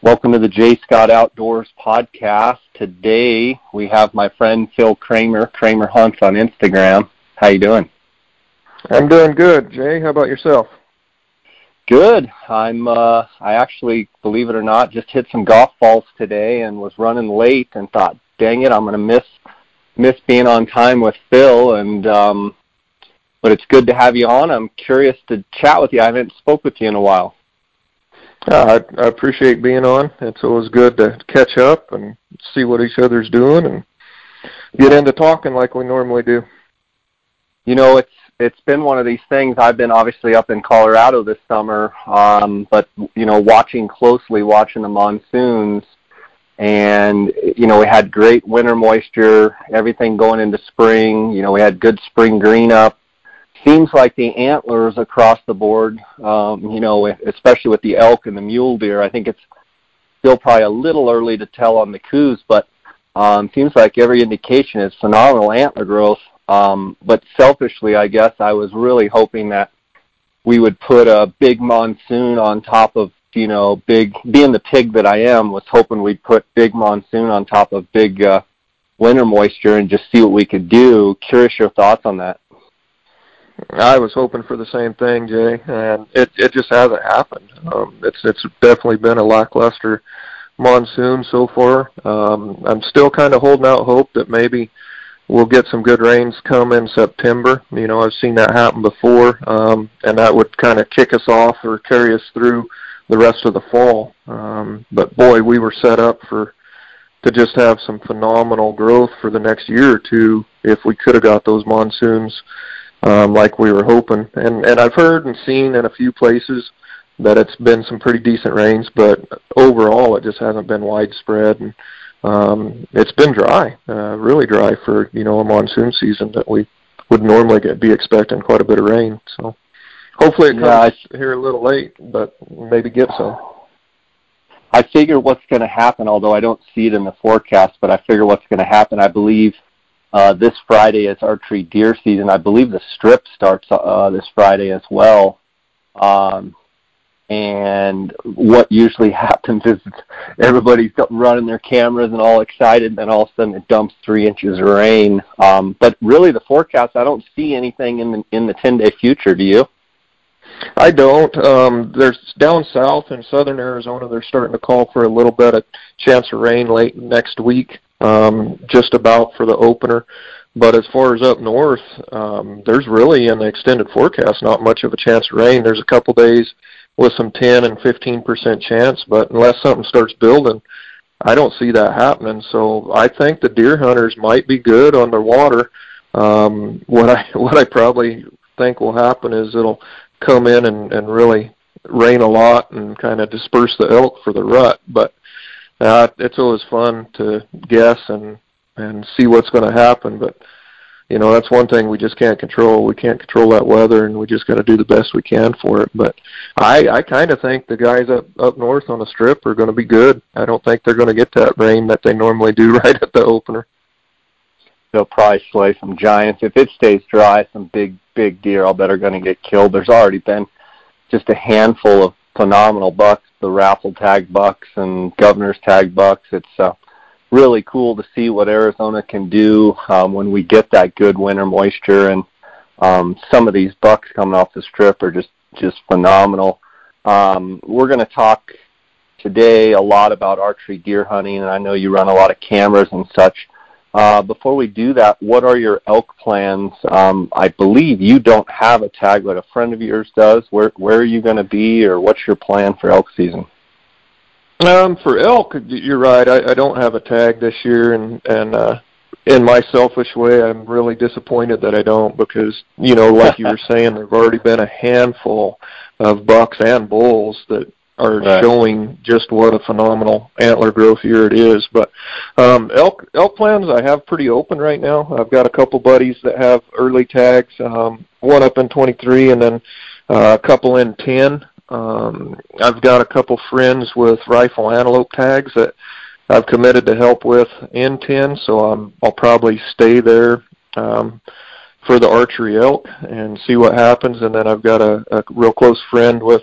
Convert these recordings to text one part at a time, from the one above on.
Welcome to the Jay Scott Outdoors podcast. Today we have my friend Phil Kramer, Kramer Hunts on Instagram. How you doing? I'm doing good, Jay. How about yourself? Good. I'm uh I actually, believe it or not, just hit some golf balls today and was running late and thought, dang it, I'm gonna miss miss being on time with Phil and um but it's good to have you on. I'm curious to chat with you. I haven't spoke with you in a while. Uh, I, I appreciate being on. It's always good to catch up and see what each other's doing and get into talking like we normally do. You know, it's it's been one of these things. I've been obviously up in Colorado this summer, um, but you know, watching closely, watching the monsoons, and you know, we had great winter moisture, everything going into spring. You know, we had good spring green up seems like the antlers across the board, um, you know, especially with the elk and the mule deer, I think it's still probably a little early to tell on the Coues, but um, seems like every indication is phenomenal antler growth. Um, but selfishly, I guess I was really hoping that we would put a big monsoon on top of, you know, big, being the pig that I am, was hoping we'd put big monsoon on top of big uh, winter moisture and just see what we could do. Curious your thoughts on that. I was hoping for the same thing, Jay, and it it just hasn't happened. Um, it's it's definitely been a lackluster monsoon so far. Um, I'm still kind of holding out hope that maybe we'll get some good rains come in September. You know, I've seen that happen before, um, and that would kind of kick us off or carry us through the rest of the fall. Um, but boy, we were set up for to just have some phenomenal growth for the next year or two if we could have got those monsoons um, like we were hoping. And and I've heard and seen in a few places that it's been some pretty decent rains, but overall it just hasn't been widespread. And um, it's been dry, uh, really dry for you know a monsoon season that we would normally get, be expecting quite a bit of rain. So hopefully it comes yeah, here a little late, but maybe get some. I figure what's going to happen, although I don't see it in the forecast, but I figure what's going to happen. I believe uh, this Friday is archery deer season. I believe the strip starts uh, this Friday as well. Um, and what usually happens is everybody's running their cameras and all excited, and then all of a sudden it dumps three inches of rain. Um, but really, the forecast I don't see anything in the in the ten day future. Do you? I don't. Um, there's down south in southern Arizona. They're starting to call for a little bit of chance of rain late next week um, just about for the opener. But as far as up north, um, there's really in the extended forecast not much of a chance of rain. There's a couple days with some 10 and 15 percent chance, but unless something starts building, I don't see that happening. So I think the deer hunters might be good on water. Um, what I what I probably think will happen is it'll come in and, and really rain a lot and kind of disperse the elk for the rut. But uh, it's always fun to guess and and see what's going to happen. But you know that's one thing we just can't control. We can't control that weather, and we just got to do the best we can for it. But I I kind of think the guys up up north on the strip are going to be good. I don't think they're going to get that rain that they normally do right at the opener. They'll probably slay some giants if it stays dry. Some big big deer, I'll bet, are going to get killed. There's already been just a handful of phenomenal bucks, the raffle tag bucks and governor's tag bucks. It's uh, really cool to see what Arizona can do um, when we get that good winter moisture. And um, some of these bucks coming off the strip are just just phenomenal. Um, we're going to talk today a lot about archery deer hunting, and I know you run a lot of cameras and such. Uh, before we do that, what are your elk plans? Um, I believe you don't have a tag, but a friend of yours does. Where where are you going to be, or what's your plan for elk season? Um, for elk, you're right. I, I don't have a tag this year, and and uh, in my selfish way, I'm really disappointed that I don't because you know, like you were saying, there've already been a handful of bucks and bulls that are right. showing just what a phenomenal antler growth year it is. But um, elk elk plans I have pretty open right now. I've got a couple buddies that have early tags, um, one up in 23 and then uh, a couple in 10. Um, I've got a couple friends with rifle antelope tags that I've committed to help with in 10, so I'm, I'll probably stay there. Um, for the archery elk and see what happens and then I've got a, a real close friend with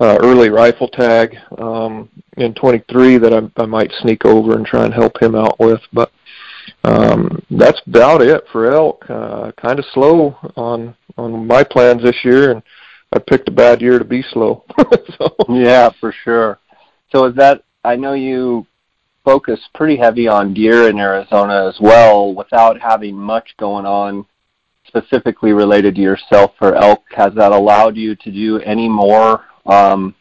early rifle tag um, in 23 that I, I might sneak over and try and help him out with. But um, that's about it for elk. Uh, kind of slow on on my plans this year, and I picked a bad year to be slow. so. Yeah, for sure. So is that? I know you focus pretty heavy on deer in Arizona as well, without having much going on specifically related to yourself for elk. Has that allowed you to do any more um,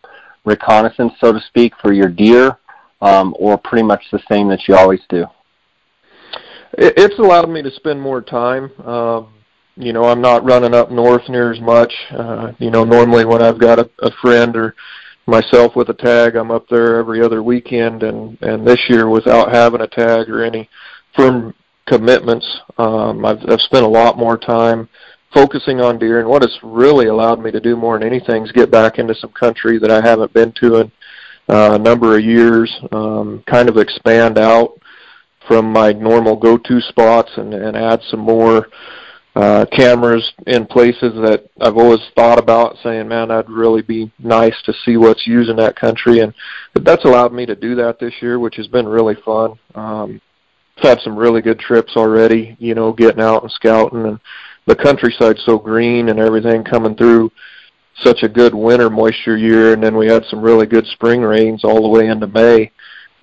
reconnaissance, so to speak, for your deer, um, or pretty much the same that you always do? It's allowed me to spend more time. Um, you know, I'm not running up north near as much. Uh, you know, normally when I've got a, a friend or myself with a tag, I'm up there every other weekend, and and this year without having a tag or any firm commitments, um, I've, I've spent a lot more time focusing on deer. And what it's really allowed me to do more than anything is get back into some country that I haven't been to in uh, a number of years, um, kind of expand out from my normal go-to spots and, and add some more uh, cameras in places that I've always thought about saying, man, that'd really be nice to see what's used in that country. And that's allowed me to do that this year, which has been really fun. Um, I've had some really good trips already, you know, getting out and scouting and the countryside's so green and everything coming through such a good winter moisture year and then we had some really good spring rains all the way into May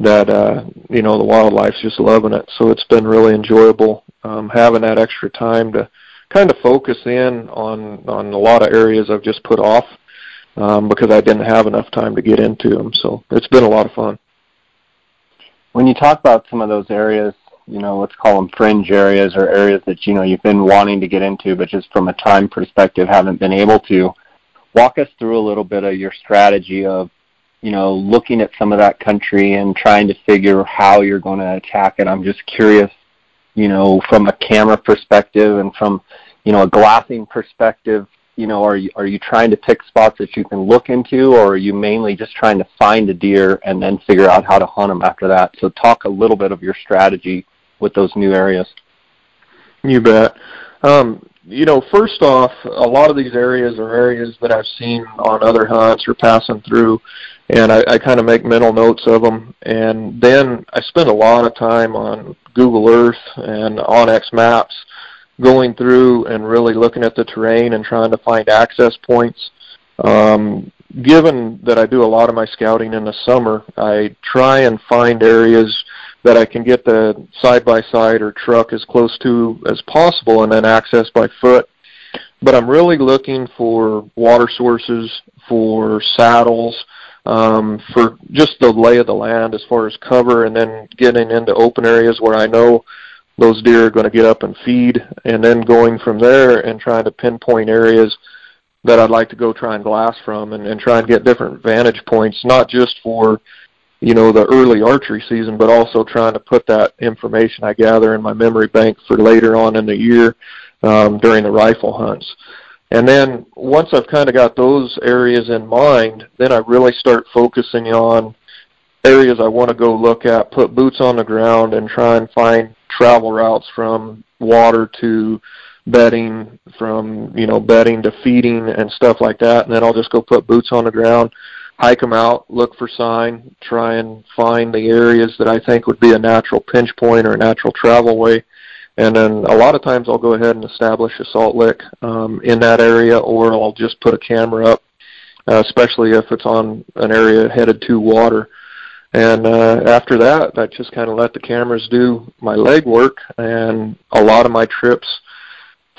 that uh you know the wildlife's just loving it. So it's been really enjoyable um having that extra time to kind of focus in on on a lot of areas I've just put off um because I didn't have enough time to get into them so it's been a lot of fun. When you talk about some of those areas you know, let's call them fringe areas or areas that, you know, you've been wanting to get into, but just from a time perspective haven't been able to. Walk us through a little bit of your strategy of, you know, looking at some of that country and trying to figure how you're going to attack it. I'm just curious, you know, from a camera perspective and from, you know, a glassing perspective, you know, are you are you trying to pick spots that you can look into, or are you mainly just trying to find a deer and then figure out how to hunt them after that? So talk a little bit of your strategy with those new areas? You bet. Um, you know, first off, a lot of these areas are areas that I've seen on other hunts or passing through, and I, I kind of make mental notes of them. And then I spend a lot of time on Google Earth and onX Maps, going through and really looking at the terrain and trying to find access points. Um, given that I do a lot of my scouting in the summer, I try and find areas that I can get the side by side or truck as close to as possible and then access by foot. But I'm really looking for water sources, for saddles, um, for just the lay of the land as far as cover and then getting into open areas where I know those deer are going to get up and feed and then going from there and trying to pinpoint areas that I'd like to go try and glass from and, and try and get different vantage points, not just for you know the early archery season, but also trying to put that information I gather in my memory bank for later on in the year um, during the rifle hunts. And then once I've kind of got those areas in mind, then I really start focusing on areas I want to go look at, put boots on the ground, and try and find travel routes from water to bedding, from you know bedding to feeding and stuff like that. And then I'll just go put boots on the ground hike them out, look for sign, try and find the areas that I think would be a natural pinch point or a natural travel way. And then a lot of times I'll go ahead and establish a salt lick um, in that area, or I'll just put a camera up, uh, especially if it's on an area headed to water. And uh, after that, I just kind of let the cameras do my leg work, and a lot of my trips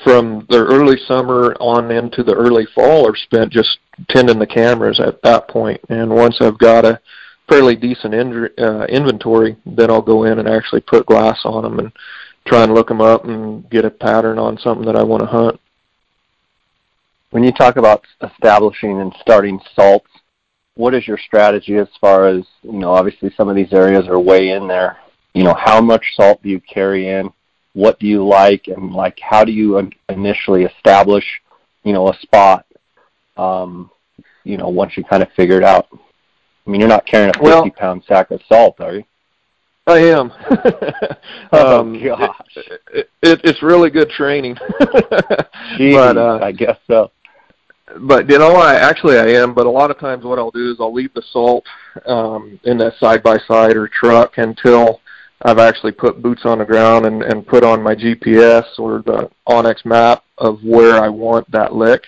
from the early summer on into the early fall are spent just tending the cameras at that point. And once I've got a fairly decent in, uh, inventory, then I'll go in and actually put glass on them and try and look them up and get a pattern on something that I want to hunt. When you talk about establishing and starting salts, what is your strategy as far as, you know, obviously some of these areas are way in there. You know, how much salt do you carry in? What do you like? And like, how do you initially establish, you know, a spot um, you know, once you kind of figure it out. I mean, you're not carrying a 50 well, pound sack of salt, are you? I am. oh um, gosh, it, it, it's really good training. Jeez, but uh, I guess so. but you know, I actually I am. But a lot of times, what I'll do is I'll leave the salt um, in that side by side or truck until I've actually put boots on the ground and, and put on my GPS or the onX map of where I want that lick,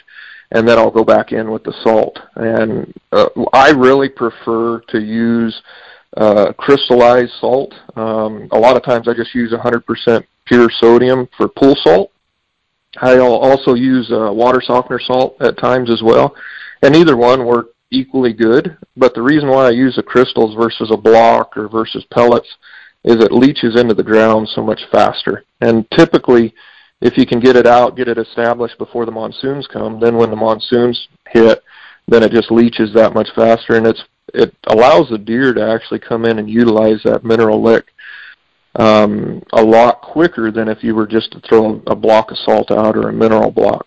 and then I'll go back in with the salt. And uh, I really prefer to use uh, crystallized salt. Um, a lot of times I just use 100% pure sodium for pool salt. I'll also use uh, water softener salt at times as well, and either one work equally good. But the reason why I use the crystals versus a block or versus pellets is it leaches into the ground so much faster. And typically, if you can get it out, get it established before the monsoons come, then when the monsoons hit, then it just leaches that much faster, and it's it allows the deer to actually come in and utilize that mineral lick um, a lot quicker than if you were just to throw a block of salt out or a mineral block.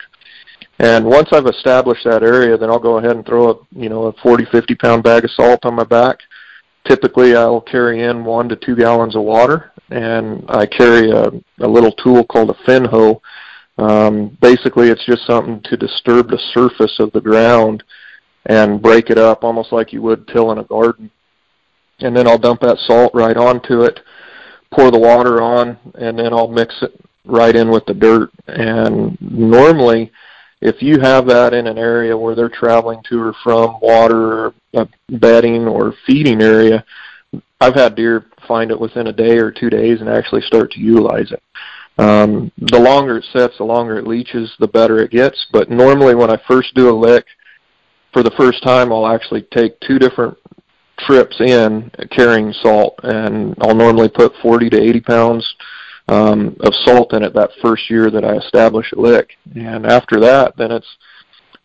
And once I've established that area, then I'll go ahead and throw a you know a 40, 50 pound bag of salt on my back. Typically, I'll carry in one to two gallons of water, and I carry a, a little tool called a fin hoe. Um, basically, it's just something to disturb the surface of the ground and break it up, almost like you would tilling a garden. And then I'll dump that salt right onto it, pour the water on, and then I'll mix it right in with the dirt. And normally, if you have that in an area where they're traveling to or from water or a bedding or feeding area, I've had deer find it within a day or two days and actually start to utilize it. Um, the longer it sets, the longer it leaches, the better it gets. But normally, when I first do a lick, for the first time, I'll actually take two different trips in carrying salt, and I'll normally put 40 to 80 pounds um, of salt in it that first year that I establish a lick. And after that, then it's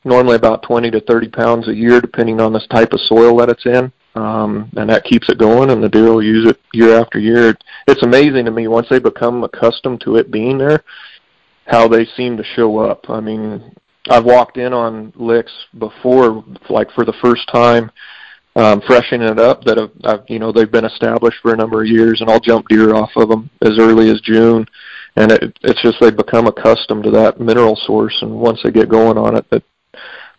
normally about 20 to 30 pounds a year, depending on this type of soil that it's in. Um, and that keeps it going, and the deer will use it year after year. It's amazing to me once they become accustomed to it being there, how they seem to show up. I mean, I've walked in on licks before, like for the first time, um, freshening it up that have, I've, you know they've been established for a number of years, and I'll jump deer off of them as early as June, and it, it's just they become accustomed to that mineral source, and once they get going on it, that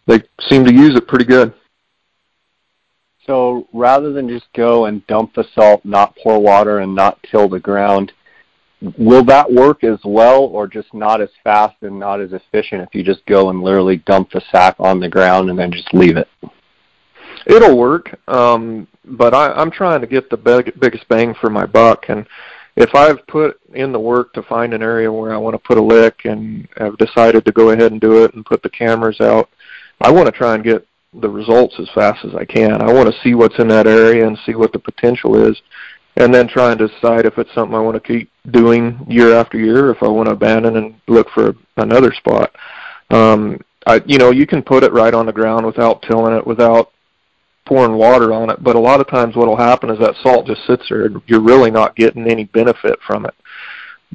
they seem to use it pretty good. So rather than just go and dump the salt, not pour water, and not till the ground, will that work as well, or just not as fast and not as efficient if you just go and literally dump the sack on the ground and then just leave it? It'll work. Um, but I, I'm trying to get the big, biggest bang for my buck, and if I've put in the work to find an area where I want to put a lick and have decided to go ahead and do it and put the cameras out, I want to try and get the results as fast as I can. I want to see what's in that area and see what the potential is, and then try and decide if it's something I want to keep doing year after year, if I want to abandon and look for another spot. Um, I, you know, you can put it right on the ground without tilling it, without pouring water on it. But a lot of times what will happen is that salt just sits there. And you're really not getting any benefit from it.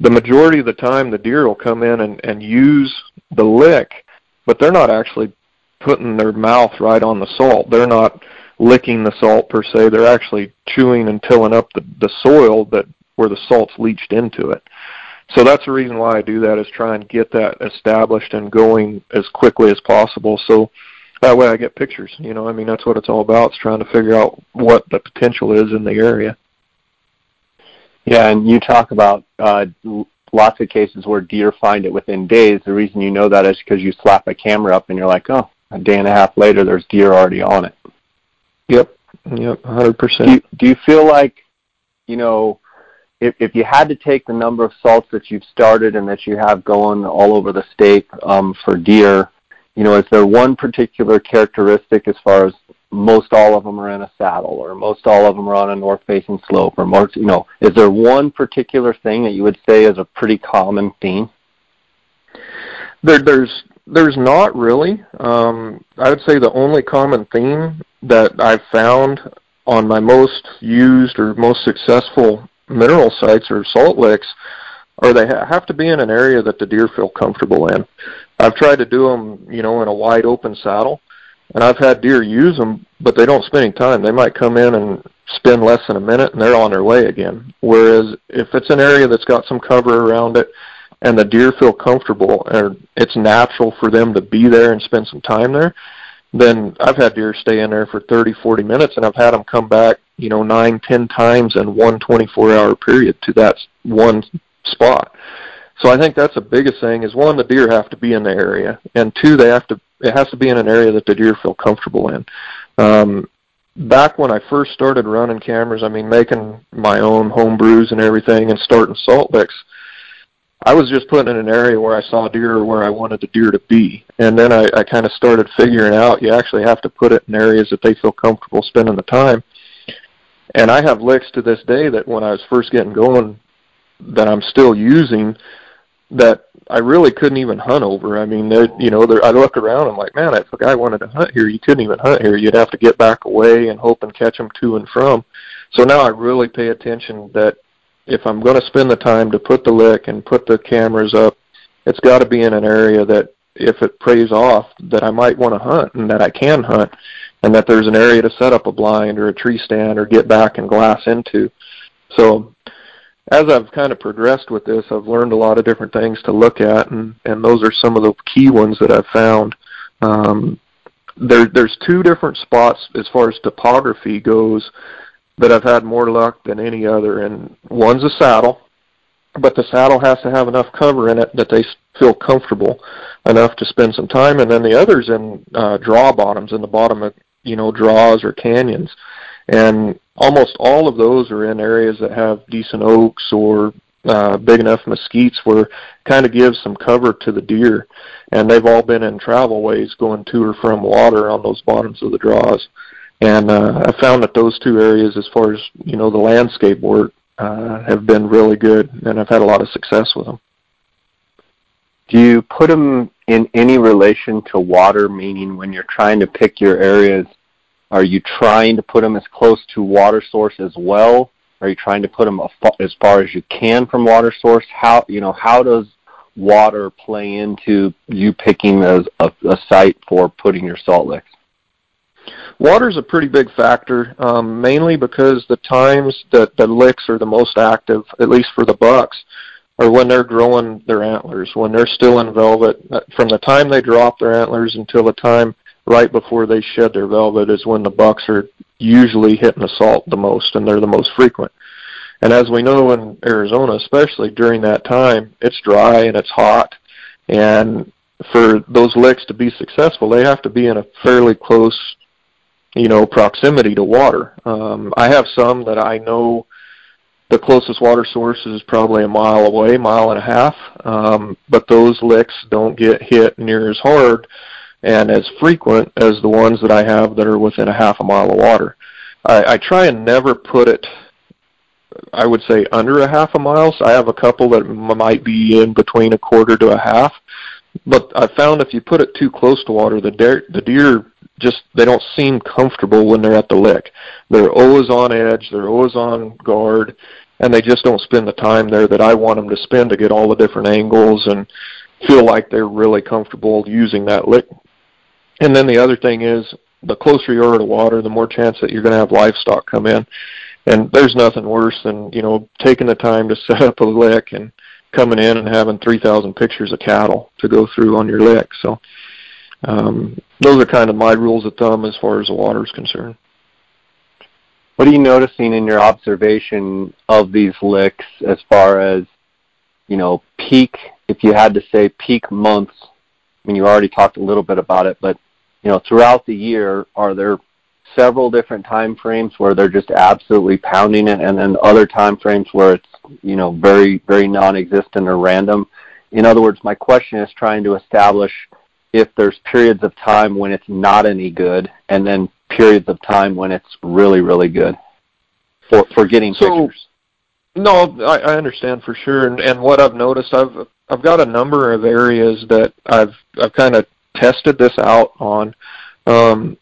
The majority of the time, the deer will come in and, and use the lick, but they're not actually putting their mouth right on the salt. They're not licking the salt per se. They're actually chewing and tilling up the, the soil that where the salt's leached into it. So that's the reason why I do that is try and get that established and going as quickly as possible. So that way I get pictures. You know, I mean that's what it's all about. It's trying to figure out what the potential is in the area. Yeah, and you talk about uh, lots of cases where deer find it within days. The reason you know that is because you slap a camera up and you're like, oh, a day and a half later, there's deer already on it. Yep, yep, hundred percent. Do you, do you feel like, you know, if if you had to take the number of salts that you've started and that you have going all over the state um, for deer, you know, is there one particular characteristic as far as most all of them are in a saddle or most all of them are on a north facing slope or most, you know, is there one particular thing that you would say is a pretty common theme? There, there's there's not really. Um, I would say the only common theme that I've found on my most used or most successful mineral sites or salt licks are they ha- have to be in an area that the deer feel comfortable in. I've tried to do them, you know, in a wide open saddle, and I've had deer use them, but they don't spend any time. They might come in and spend less than a minute, and they're on their way again. Whereas if it's an area that's got some cover around it, and the deer feel comfortable and it's natural for them to be there and spend some time there, then I've had deer stay in there for 30, 40 minutes, and I've had them come back, you know, nine, ten times in one 24-hour period to that one spot. So I think that's the biggest thing is one, the deer have to be in the area, and two, they have to it has to be in an area that the deer feel comfortable in. Um, back when I first started running cameras, I mean, making my own home brews and everything, and starting salt licks, I was just putting in an area where I saw deer or where I wanted the deer to be. And then I, I kind of started figuring out you actually have to put it in areas that they feel comfortable spending the time. And I have licks to this day that when I was first getting going that I'm still using that I really couldn't even hunt over. I mean, you know, I look around, and I'm like, man, if a guy wanted to hunt here, you couldn't even hunt here. You'd have to get back away and hope and catch them to and from. So now I really pay attention that if I'm going to spend the time to put the lick and put the cameras up, it's got to be in an area that if it preys off that I might want to hunt and that I can hunt and that there's an area to set up a blind or a tree stand or get back and glass into. So as I've kind of progressed with this, I've learned a lot of different things to look at, and, and those are some of the key ones that I've found. Um, there, there's two different spots as far as topography goes that I've had more luck than any other, and one's a saddle, but the saddle has to have enough cover in it that they feel comfortable enough to spend some time, and then the other's in uh, draw bottoms in the bottom of you know draws or canyons, and almost all of those are in areas that have decent oaks or uh, big enough mesquites where kind of gives some cover to the deer. And they've all been in travel ways going to or from water on those bottoms of the draws. And uh, I found that those two areas, as far as you know, the landscape work, uh, have been really good, and I've had a lot of success with them. Do you put them in any relation to water? Meaning, when you're trying to pick your areas, are you trying to put them as close to water source as well? Are you trying to put them as far as you can from water source? How you know how does water play into you picking a, a, a site for putting your salt licks? Water is a pretty big factor, um, mainly because the times that the licks are the most active, at least for the bucks, are when they're growing their antlers, when they're still in velvet. From the time they drop their antlers until the time right before they shed their velvet is when the bucks are usually hitting salt the most and they're the most frequent. And as we know in Arizona, especially during that time, it's dry and it's hot. And for those licks to be successful, they have to be in a fairly close, you know, proximity to water. Um, I have some that I know the closest water source is probably a mile away, mile and a half. Um, but those licks don't get hit near as hard and as frequent as the ones that I have that are within a half a mile of water. I, I try and never put it, I would say, under a half a mile. So I have a couple that might be in between a quarter to a half. But I found if you put it too close to water, the deer, the deer just they don't seem comfortable when they're at the lick. They're always on edge. They're always on guard, and they just don't spend the time there that I want them to spend to get all the different angles and feel like they're really comfortable using that lick and then the other thing is, the closer you are to water, the more chance that you're going to have livestock come in. And there's nothing worse than you know taking the time to set up a lick and coming in and having 3,000 pictures of cattle to go through on your lick. So um, those are kind of my rules of thumb as far as the water is concerned. What are you noticing in your observation of these licks as far as, you know, peak, if you had to say peak months? I mean, you already talked a little bit about it, but you know, throughout the year, are there several different time frames where they're just absolutely pounding it, and then other time frames where it's you know very very non-existent or random? In other words, my question is trying to establish if there's periods of time when it's not any good, and then periods of time when it's really really good for for getting so, pictures. No, I, I understand for sure, and, and what I've noticed, I've I've got a number of areas that I've I've kind of tested this out on um,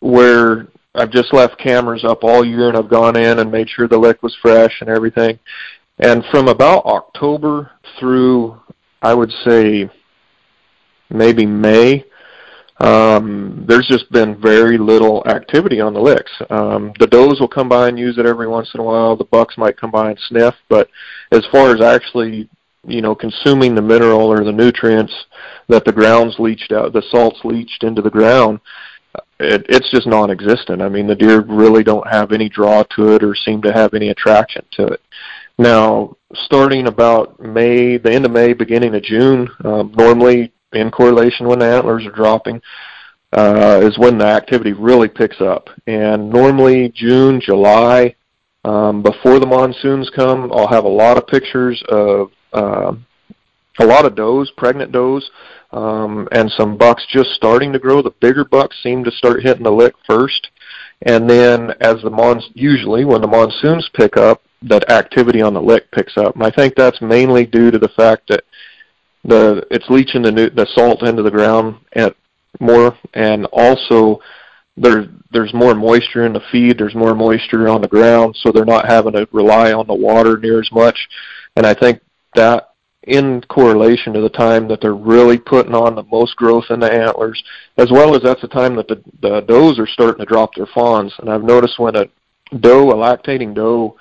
where I've just left cameras up all year and I've gone in and made sure the lick was fresh and everything. And from about October through, I would say, maybe May, um, there's just been very little activity on the licks. Um, the does will come by and use it every once in a while. The bucks might come by and sniff, but as far as actually you know consuming the mineral or the nutrients that the ground's leached out, the salt's leached into the ground, it, it's just non-existent. I mean, the deer really don't have any draw to it or seem to have any attraction to it. Now, starting about May, the end of May, beginning of June, um, normally in correlation when the antlers are dropping, uh, is when the activity really picks up. And normally June, July, um, before the monsoons come, I'll have a lot of pictures of uh, a lot of does, pregnant does, um, and some bucks just starting to grow. The bigger bucks seem to start hitting the lick first, and then as the mons usually when the monsoons pick up, that activity on the lick picks up. And I think that's mainly due to the fact that the it's leaching the new, the salt into the ground at more, and also there there's more moisture in the feed. There's more moisture on the ground, so they're not having to rely on the water near as much. And I think that in correlation to the time that they're really putting on the most growth in the antlers, as well as that's the time that the, the does are starting to drop their fawns. And I've noticed when a doe, a lactating doe,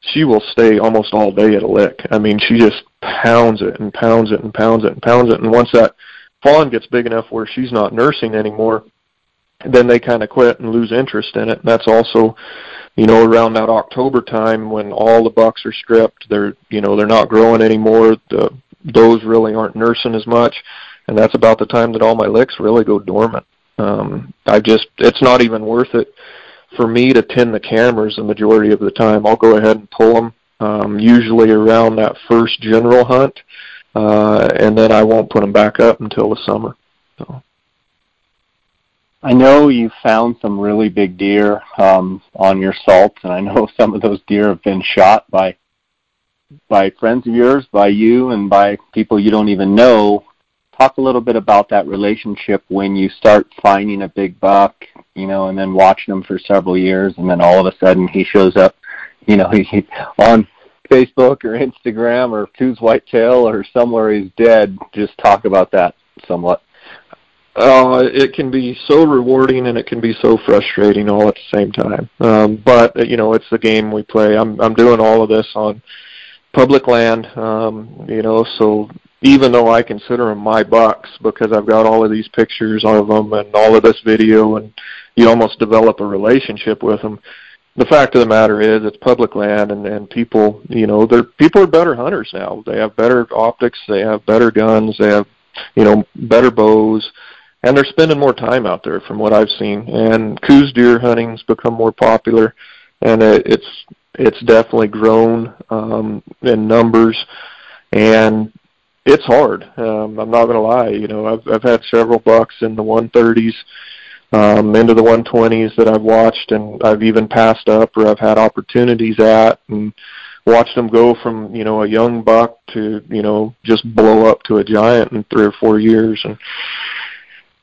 she will stay almost all day at a lick. I mean, she just pounds it and pounds it and pounds it and pounds it. And once that fawn gets big enough where she's not nursing anymore, then they kind of quit and lose interest in it. And that's also you know, around that October time when all the bucks are stripped, they're you know they're not growing anymore. The does really aren't nursing as much, and that's about the time that all my licks really go dormant. Um, I just it's not even worth it for me to tend the cameras the majority of the time. I'll go ahead and pull them um, usually around that first general hunt, uh, and then I won't put them back up until the summer. So. I know you found some really big deer um, on your salts, and I know some of those deer have been shot by by friends of yours, by you, and by people you don't even know. Talk a little bit about that relationship when you start finding a big buck, you know, and then watching him for several years, and then all of a sudden he shows up, you know, he, he on Facebook or Instagram or Coues Whitetail or somewhere he's dead. Just talk about that somewhat. Uh, it can be so rewarding and it can be so frustrating all at the same time. Um, but you know, it's the game we play. I'm I'm doing all of this on public land, um, you know, so even though I consider them my bucks because I've got all of these pictures of them and all of this video, and you almost develop a relationship with them. The fact of the matter is, it's public land, and and people, you know, they're people are better hunters now. They have better optics, they have better guns, they have, you know, better bows and they're spending more time out there from what I've seen. And Coues deer hunting's become more popular, and it, it's it's definitely grown um, in numbers, and it's hard. Um, I'm not to lie. You know, I've I've had several bucks in the 130s, um, into the 120s that I've watched, and I've even passed up or I've had opportunities at, and watched them go from you know a young buck to you know just blow up to a giant in three or four years, and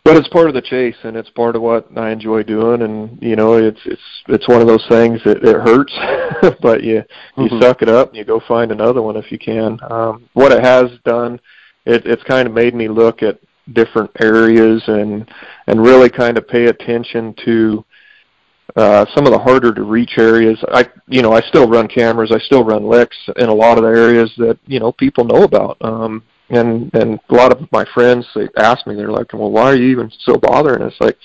but it's part of the chase and it's part of what I enjoy doing and you know it's it's it's one of those things that it hurts but you you mm-hmm. suck it up and you go find another one if you can. Um what it has done it it's kind of made me look at different areas and and really kind of pay attention to uh some of the harder to reach areas. I you know i still run cameras i still run licks in a lot of the areas that you know people know about. Um and and a lot of my friends they ask me they're like well why are you even still bothering? It's like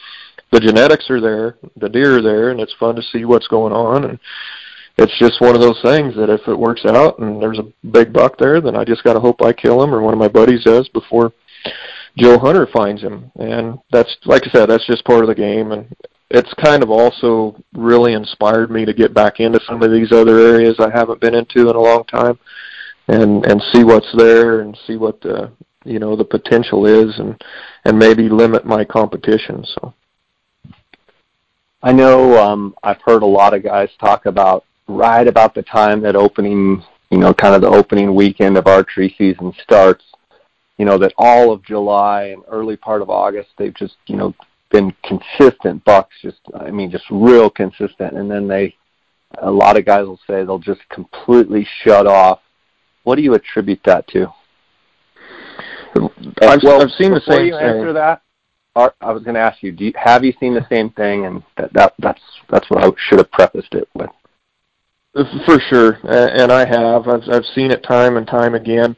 the genetics are there the deer are there and it's fun to see what's going on. And it's just one of those things that if it works out and there's a big buck there then i just got to hope i kill him or one of my buddies does before joe hunter finds him. And that's like i said that's just part of the game. And it's kind of also really inspired me to get back into some of these other areas i haven't been into in a long time and and see what's there and see what the you know the potential is and and maybe limit my competition so. I know um I've heard a lot of guys talk about right about the time that opening you know kind of the opening weekend of archery season starts you know that all of July and early part of August they've just you know been consistent bucks just I mean just real consistent. And then they a lot of guys will say they'll just completely shut off what do you attribute that to? I've, well, I've seen the same you answer that, I was going to ask you, do you, have you seen the same thing? And that, that that's that's what I should have prefaced it with. For sure, and I have. I've I've seen it time and time again.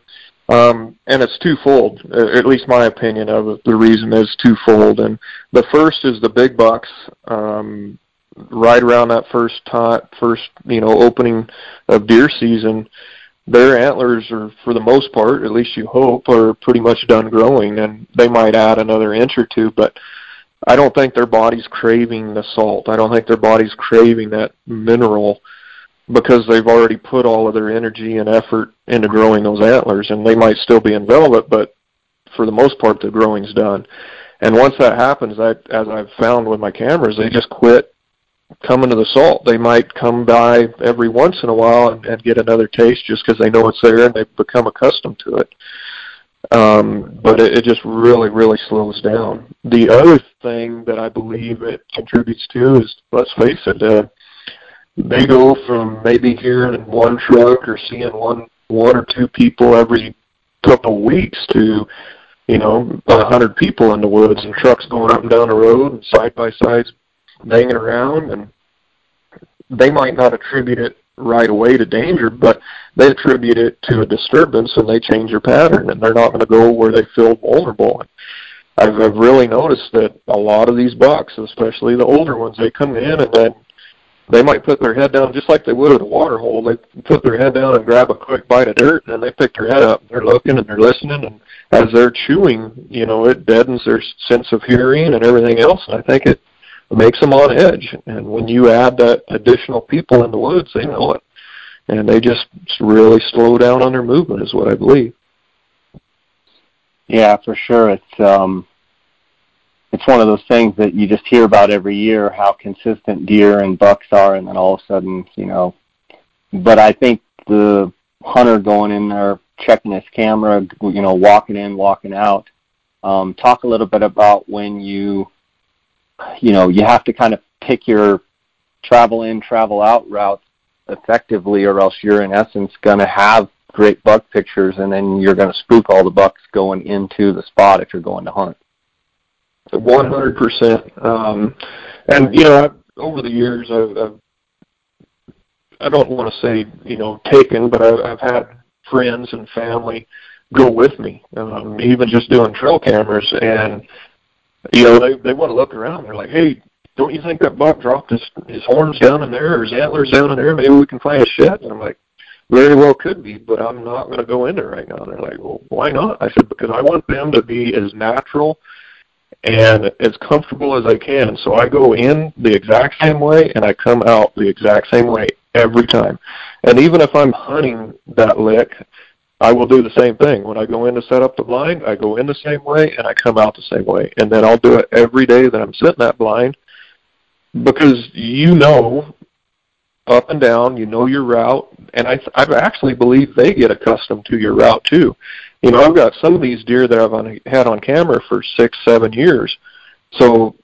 Um, and it's twofold, at least my opinion of it. The reason is twofold, and the first is the big bucks. Um, right around that first time, first you know opening of deer season, their antlers are, for the most part, at least you hope, are pretty much done growing, and they might add another inch or two, but I don't think their body's craving the salt. I don't think their body's craving that mineral because they've already put all of their energy and effort into growing those antlers, and they might still be in velvet, but for the most part, the growing's done. And once that happens, I, as I've found with my cameras, they just quit coming to the salt. They might come by every once in a while and, and get another taste just because they know it's there and they've become accustomed to it. Um, but it, it just really, really slows down. The other thing that I believe it contributes to is, let's face it, uh, they go from maybe hearing one truck or seeing one one or two people every couple of weeks to you know a hundred people in the woods and trucks going up and down the road and side by sides banging around and they might not attribute it right away to danger, but they attribute it to a disturbance and they change their pattern and they're not going to go where they feel vulnerable. I've, I've really noticed that a lot of these bucks, especially the older ones, they come in and then they might put their head down just like they would at a water hole. They put their head down and grab a quick bite of dirt, and then they pick their head up. They're looking and they're listening, and as they're chewing, you know, it deadens their sense of hearing and everything else. And I think it makes them on edge. And when you add that additional people in the woods, they know it, and they just really slow down on their movement, is what I believe. Yeah, for sure. It's um, it's one of those things that you just hear about every year how consistent deer and bucks are, and then all of a sudden, you know. But I think the hunter going in there, checking his camera, you know, walking in, walking out. Um, talk a little bit about when you, you know, you have to kind of pick your travel in, travel out routes effectively, or else you're in essence going to have great buck pictures, and then you're going to spook all the bucks going into the spot if you're going to hunt. One hundred percent. Um, and you know, I've, over the years, I've, I've I don't want to say you know taken, but I've, I've had friends and family go with me, um, even just doing trail cameras, and you know they they want to look around. They're like, hey. Don't you think that buck dropped his his horns down in there or his antlers down in there? Maybe we can find a shed. And I'm like, very well could be, but I'm not going to go in there right now. And they're like, well, why not? I said, because I want them to be as natural and as comfortable as I can. So I go in the exact same way and I come out the exact same way every time. And even if I'm hunting that lick, I will do the same thing. When I go in to set up the blind, I go in the same way and I come out the same way. And then I'll do it every day that I'm setting that blind because you know up and down, you know your route, and I I actually believe they get accustomed to your route too you know, I've got some of these deer that I've on, had on camera for six, seven years. So,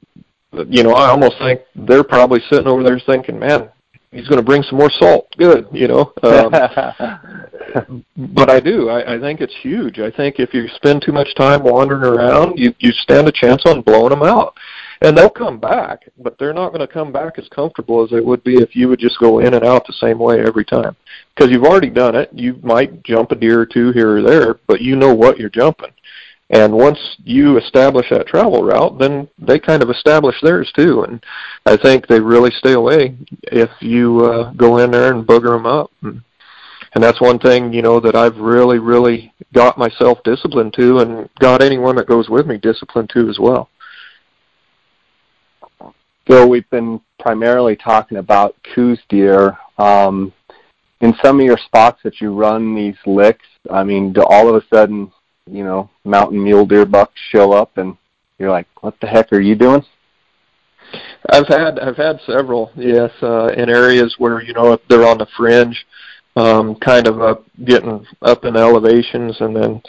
you know, I almost think they're probably sitting over there thinking, man, he's going to bring some more salt. Good, you know. Um, but I do. I, I think it's huge. I think if you spend too much time wandering around, you you stand a chance on blowing them out and they'll come back, but they're not going to come back as comfortable as they would be if you would just go in and out the same way every time. Because you've already done it. You might jump a deer or two here or there, but you know what you're jumping. And once you establish that travel route, then they kind of establish theirs too. And I think they really stay away if you uh, go in there and booger them up. And, and that's one thing, you know, that I've really, really got myself disciplined to and got anyone that goes with me disciplined to as well. So we've been primarily talking about Coues deer. Um, in some of your spots that you run these licks, I mean, do all of a sudden, you know, mountain mule deer bucks show up and you're like, what the heck are you doing? I've had I've had several, yes, uh, in areas where you know they're on the fringe, um, kind of up getting up in elevations, and then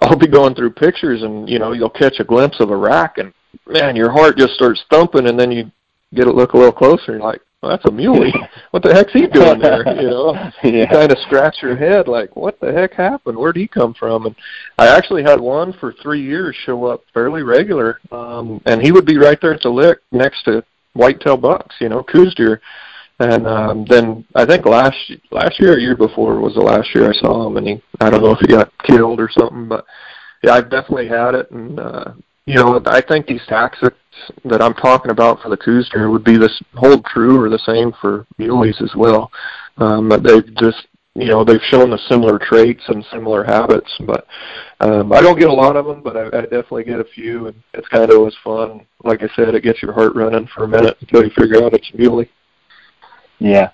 I'll be going through pictures, and you know you'll catch a glimpse of a rack, and man, your heart just starts thumping, and then you get a look a little closer, and you're like, well, that's a muley. What the heck's he doing there? You know, yeah. you kind of scratch your head, like, what the heck happened? Where'd he come from? And I actually had one for three years show up fairly regular, um, and he would be right there at the lick next to whitetail bucks, you know, Coues deer. And um, then I think last last year or year before was the last year I saw him, and he I don't know if he got killed or something, but yeah, I've definitely had it, and uh, you know I think these tactics that I'm talking about for the deer would be this hold true or the same for muleys as well. Um, they've just you know they've shown the similar traits and similar habits, but um, I don't get a lot of them, but I, I definitely get a few, and it's kind of always fun. Like I said, it gets your heart running for a minute until you figure out it's muley. Yeah.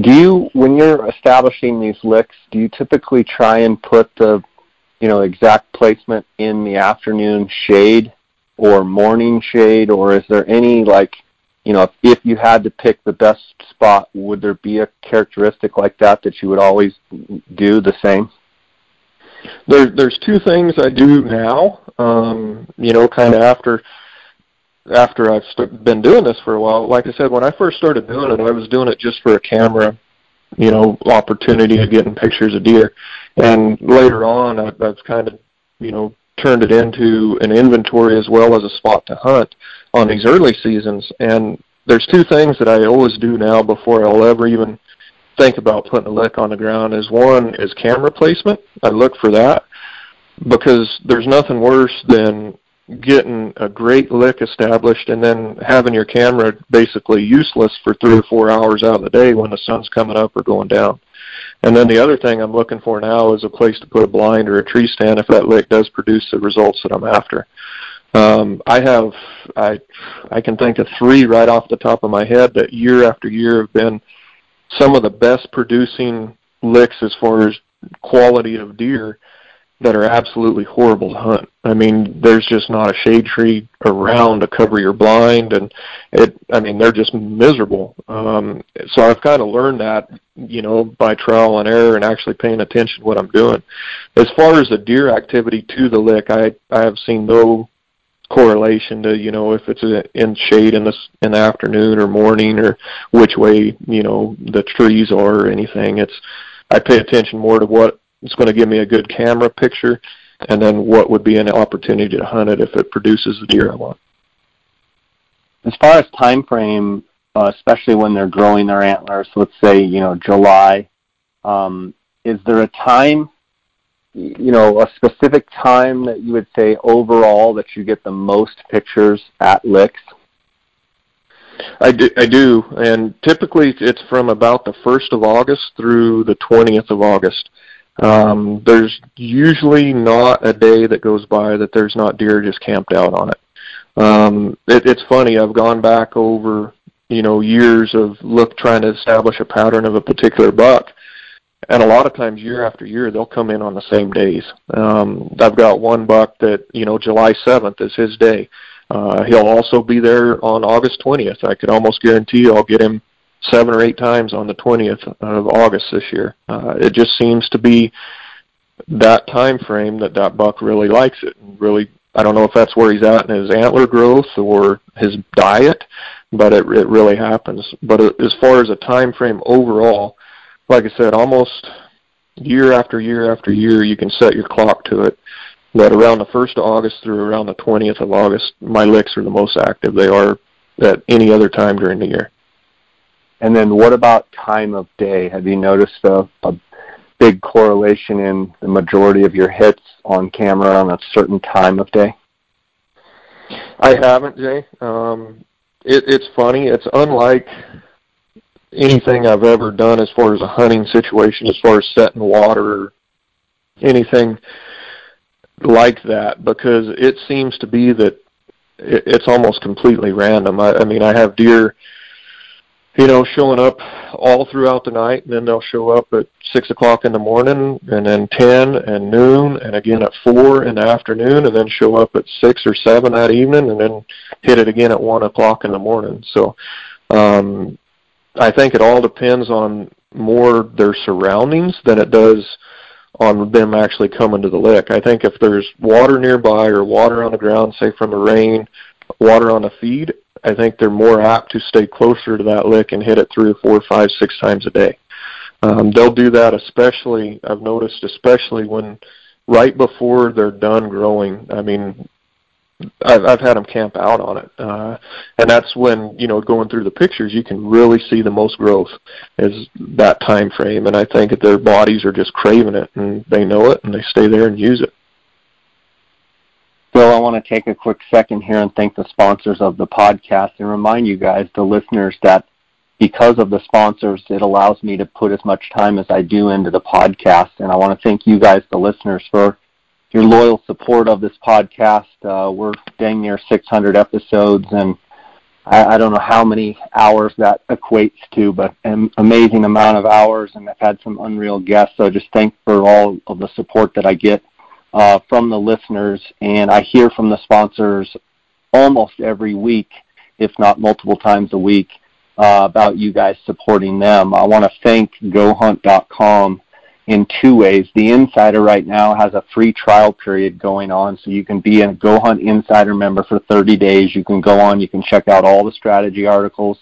Do you, when you're establishing these licks, do you typically try and put the, you know, exact placement in the afternoon shade or morning shade, or is there any like, you know, if, if you had to pick the best spot, would there be a characteristic like that that you would always do the same? There, there's two things I do now. Um, you know, kind of after after I've st- been doing this for a while. Like I said, when I first started doing it, I was doing it just for a camera, you know, opportunity of getting pictures of deer. And later on, I, I've kind of, you know, turned it into an inventory as well as a spot to hunt on these early seasons. And there's two things that I always do now before I'll ever even think about putting a lick on the ground. Is one is camera placement. I look for that because there's nothing worse than getting a great lick established and then having your camera basically useless for three or four hours out of the day when the sun's coming up or going down. And then the other thing I'm looking for now is a place to put a blind or a tree stand if that lick does produce the results that I'm after. Um, I have I I can think of three right off the top of my head that year after year have been some of the best producing licks as far as quality of deer that are absolutely horrible to hunt. I mean, there's just not a shade tree around to cover your blind, and it. I mean, they're just miserable. Um, so I've kind of learned that, you know, by trial and error and actually paying attention to what I'm doing. As far as the deer activity to the lick, I I have seen no correlation to you know if it's in shade in the in the afternoon or morning or which way you know the trees are or anything. It's I pay attention more to what it's going to give me a good camera picture, and then what would be an opportunity to hunt it if it produces the deer I want. As far as time frame, uh, especially when they're growing their antlers, let's say you know July, um, is there a time, you know, a specific time that you would say overall that you get the most pictures at licks? I do, I do, and typically it's from about the first of August through the twentieth of August. Um, there's usually not a day that goes by that there's not deer just camped out on it. Um, it it's funny. I've gone back over you know years of look trying to establish a pattern of a particular buck, and a lot of times year after year they'll come in on the same days. Um, I've got one buck that you know July 7th is his day. Uh, he'll also be there on August 20th. I could almost guarantee I'll get him seven or eight times on the 20th of August this year. Uh, it just seems to be that time frame that that buck really likes it. And Really, I don't know if that's where he's at in his antler growth or his diet, but it it really happens. But as far as a time frame overall, like I said, almost year after year after year, you can set your clock to it. That around the first of August through around the 20th of August, my licks are the most active they are at any other time during the year. And then what about time of day? Have you noticed a, a big correlation in the majority of your hits on camera on a certain time of day? I haven't, Jay. Um, it, it's funny. It's unlike anything I've ever done as far as a hunting situation, as far as setting water or anything like that, because it seems to be that it, it's almost completely random. I, I mean, I have deer you know, showing up all throughout the night. And then they'll show up at six o'clock in the morning, and then ten and noon, and again at four in the afternoon, and then show up at six or seven that evening, and then hit it again at one o'clock in the morning. So, um, I think it all depends on more their surroundings than it does on them actually coming to the lick. I think if there's water nearby or water on the ground, say from the rain, water on the feed, I think they're more apt to stay closer to that lick and hit it three or four, five, six times a day. Um, they'll do that especially, I've noticed, especially when right before they're done growing. I mean, I've, I've had them camp out on it, uh, and that's when you know going through the pictures, you can really see the most growth is that time frame, and I think that their bodies are just craving it, and they know it, and they stay there and use it. Bill, I want to take a quick second here and thank the sponsors of the podcast and remind you guys, the listeners, that because of the sponsors, it allows me to put as much time as I do into the podcast. And I want to thank you guys, the listeners, for your loyal support of this podcast. Uh, we're dang near 600 episodes, and I, I don't know how many hours that equates to, but an amazing amount of hours, and I've had some unreal guests. So just thank for all of the support that I get uh, from the listeners, and I hear from the sponsors almost every week, if not multiple times a week uh, about you guys supporting them. I want to thank GoHunt.com in two ways. The Insider right now has a free trial period going on, so you can be a GoHunt Insider member for 30 days. You can go on, you can check out all the strategy articles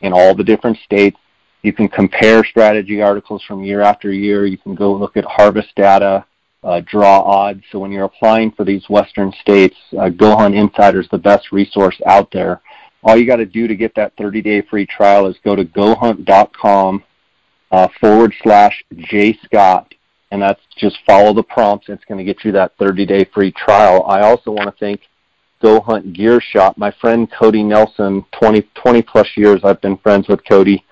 in all the different states. You can compare strategy articles from year after year. You can go look at harvest data, uh, draw odds. So when you're applying for these Western states, uh, GoHunt Insider is the best resource out there. All you got to do to get that 30 day free trial is go to gohunt.com uh, forward slash jscott and that's just follow the prompts. It's going to get you that 30 day free trial. I also want to thank go hunt gear shop. My friend cody nelson 20, 20 plus years i've been friends with cody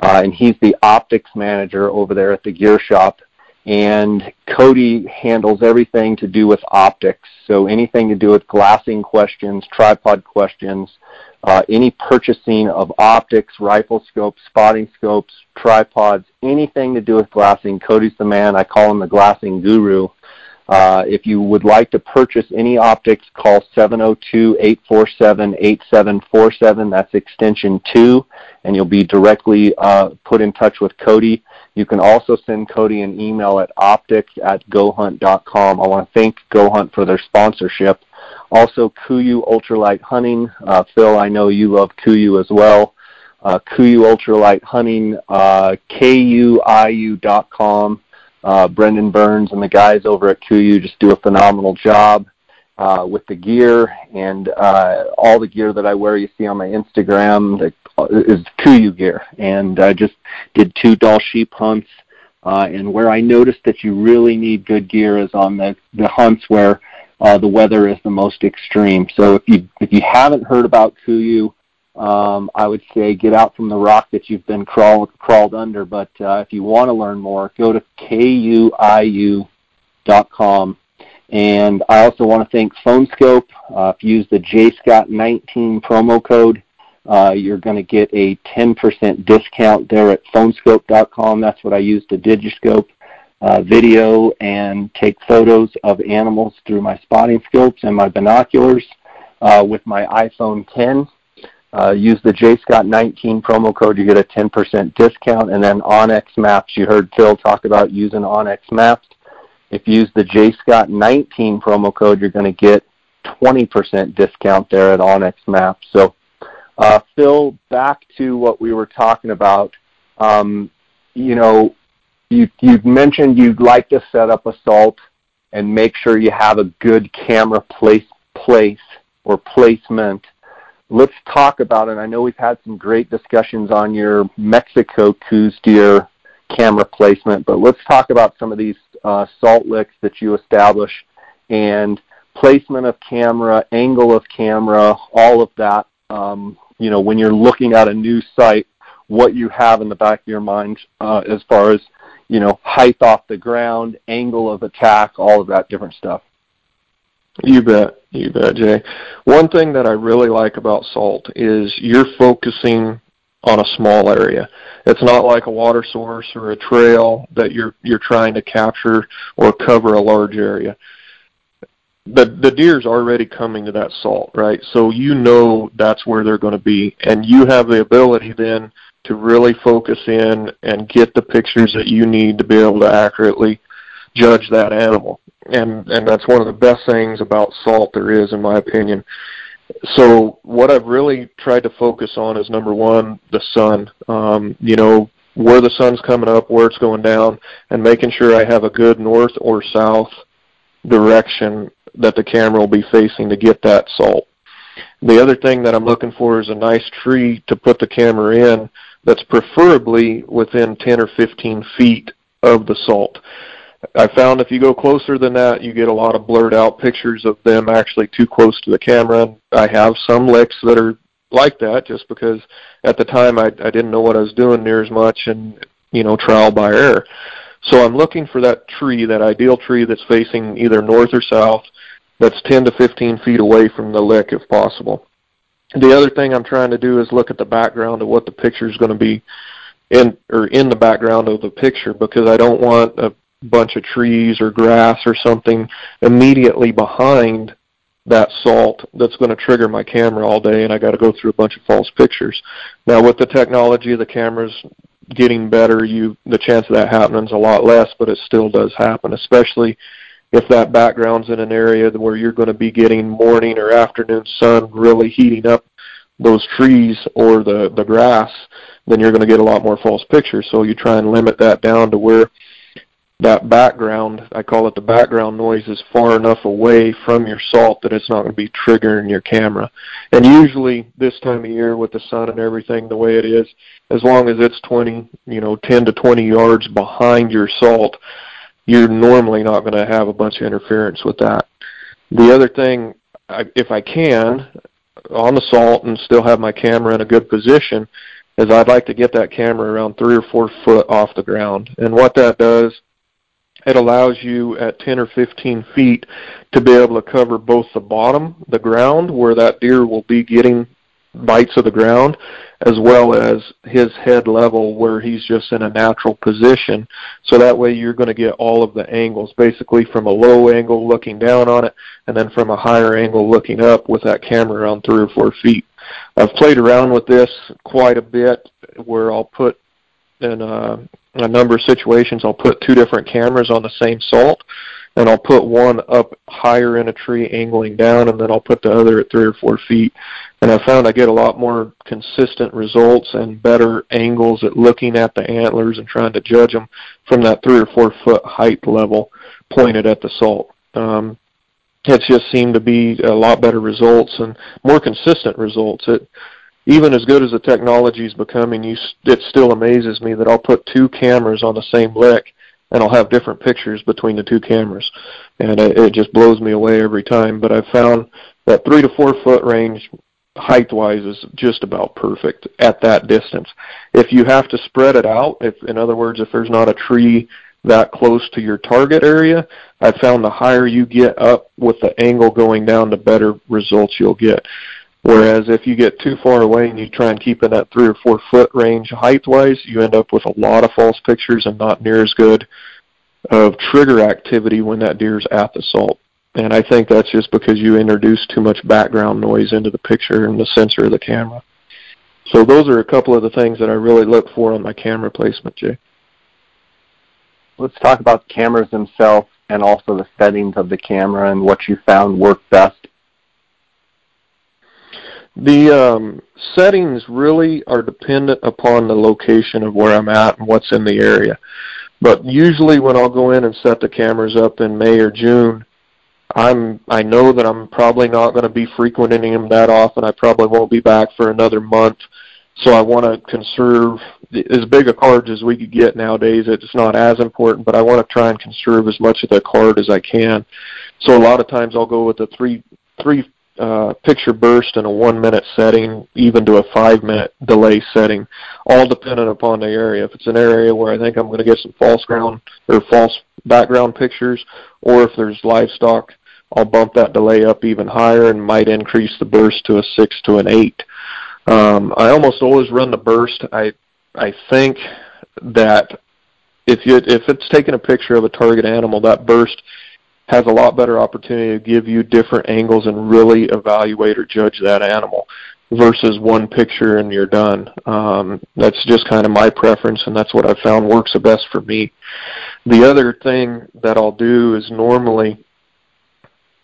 uh, and he's the optics manager over there at the gear shop and Cody handles everything to do with optics. So anything to do with glassing questions, tripod questions, uh, any purchasing of optics, rifle scopes, spotting scopes, tripods, anything to do with glassing. Cody's the man. I call him the glassing guru. Uh, if you would like to purchase any optics, call 702-847-8747. That's extension 2, and you'll be directly uh, put in touch with Cody. You can also send Cody an email at optics at gohunt.com. I want to thank GoHunt for their sponsorship. Also, KUIU Ultralight Hunting. Uh, Phil, I know you love KUIU as well. Uh, KUIU Ultralight Hunting, uh, KUIU.com. Uh, Brendan Burns and the guys over at KUIU just do a phenomenal job uh, with the gear and uh, all the gear that I wear. You see on my Instagram that uh, is KUIU gear, and I just did two Dall sheep hunts. Uh, and where I noticed that you really need good gear is on the the hunts where uh, the weather is the most extreme. So if you if you haven't heard about KUIU, um, I would say get out from the rock that you've been crawled crawled under. But uh, if you want to learn more, go to kuiu.com. And I also want to thank Phone Skope. Uh, if you use the JScott19 promo code, uh, you're going to get a 10% discount there at phoneskope.com. That's what I use to Digiscope uh, video and take photos of animals through my spotting scopes and my binoculars uh, with my iPhone 10. Uh, use the JScott19 promo code, you get a 10% discount. And then onX Maps, you heard Phil talk about using onX Maps. If you use the JScott19 promo code, you're going to get 20% discount there at onX Maps. So, uh, Phil, back to what we were talking about. Um, you know, you you've mentioned you'd like to set up a salt and make sure you have a good camera place place or placement. Let's talk about it. I know we've had some great discussions on your Mexico Coues deer camera placement, but let's talk about some of these uh, salt licks that you establish and placement of camera, angle of camera, all of that. Um, you know, when you're looking at a new site, what you have in the back of your mind uh, as far as you know, height off the ground, angle of attack, all of that different stuff. You bet, you bet, Jay. One thing that I really like about salt is you're focusing on a small area. It's not like a water source or a trail that you're you're trying to capture or cover a large area. The the deer's already coming to that salt, right? So you know that's where they're going to be, and you have the ability then to really focus in and get the pictures that you need to be able to accurately judge that animal. And and that's one of the best things about salt there is in my opinion. So what I've really tried to focus on is number one, the sun. Um, you know, where the sun's coming up, where it's going down, and making sure I have a good north or south direction that the camera will be facing to get that salt. The other thing that I'm looking for is a nice tree to put the camera in that's preferably within 10 or 15 feet of the salt. I found if you go closer than that, you get a lot of blurred out pictures of them actually too close to the camera. I have some licks that are like that just because at the time I, I didn't know what I was doing near as much and, you know, trial by error. So I'm looking for that tree, that ideal tree that's facing either north or south, that's 10 to 15 feet away from the lick if possible. The other thing I'm trying to do is look at the background of what the picture is going to be in or in the background of the picture because I don't want a bunch of trees or grass or something immediately behind that salt that's going to trigger my camera all day and I got to go through a bunch of false pictures. Now with the technology the cameras getting better, you the chance of that happening is a lot less, but it still does happen, especially if that background's in an area where you're going to be getting morning or afternoon sun really heating up those trees or the the grass, then you're going to get a lot more false pictures. So you try and limit that down to where that background, I call it the background noise, is far enough away from your salt that it's not going to be triggering your camera. And usually this time of year with the sun and everything the way it is, as long as it's 20, you know, 10 to 20 yards behind your salt, you're normally not going to have a bunch of interference with that. The other thing, if I can, on the salt and still have my camera in a good position, is I'd like to get that camera around three or four foot off the ground. And what that does it allows you at 10 or 15 feet to be able to cover both the bottom, the ground, where that deer will be getting bites of the ground, as well as his head level where he's just in a natural position. So that way you're going to get all of the angles, basically from a low angle looking down on it, and then from a higher angle looking up with that camera around three or four feet. I've played around with this quite a bit where I'll put in a, a number of situations, I'll put two different cameras on the same salt, and I'll put one up higher in a tree angling down, and then I'll put the other at three or four feet. And I found I get a lot more consistent results and better angles at looking at the antlers and trying to judge them from that three or four foot height level pointed at the salt. Um, it's just seemed to be a lot better results and more consistent results. It even as good as the technology is becoming, you, it still amazes me that I'll put two cameras on the same lick and I'll have different pictures between the two cameras, and it, it just blows me away every time. But I've found that three to four foot range, height wise, is just about perfect at that distance. If you have to spread it out, if in other words, if there's not a tree that close to your target area, I've found the higher you get up with the angle going down, the better results you'll get. Whereas if you get too far away and you try and keep in that three or four foot range height wise, you end up with a lot of false pictures and not near as good of trigger activity when that deer's at the salt. And I think that's just because you introduce too much background noise into the picture and the sensor of the camera. So those are a couple of the things that I really look for on my camera placement, Jay. Let's talk about cameras themselves and also the settings of the camera and what you found worked best the um, settings really are dependent upon the location of where I'm at and what's in the area. But usually when I'll go in and set the cameras up in May or June, I'm I know that I'm probably not going to be frequenting them that often. I probably won't be back for another month. So I want to conserve as big a card as we could get nowadays. It's not as important, but I want to try and conserve as much of the card as I can. So a lot of times I'll go with the three three uh, picture burst in a one minute setting, even to a five minute delay setting, all dependent upon the area. If it's an area where I think I'm going to get some false ground or false background pictures, or if there's livestock, I'll bump that delay up even higher and might increase the burst to a six to an eight. Um, I almost always run the burst. I I think that if you if it's taking a picture of a target animal, that burst has a lot better opportunity to give you different angles and really evaluate or judge that animal versus one picture and you're done. Um, that's just kind of my preference, and that's what I've found works the best for me. The other thing that I'll do is normally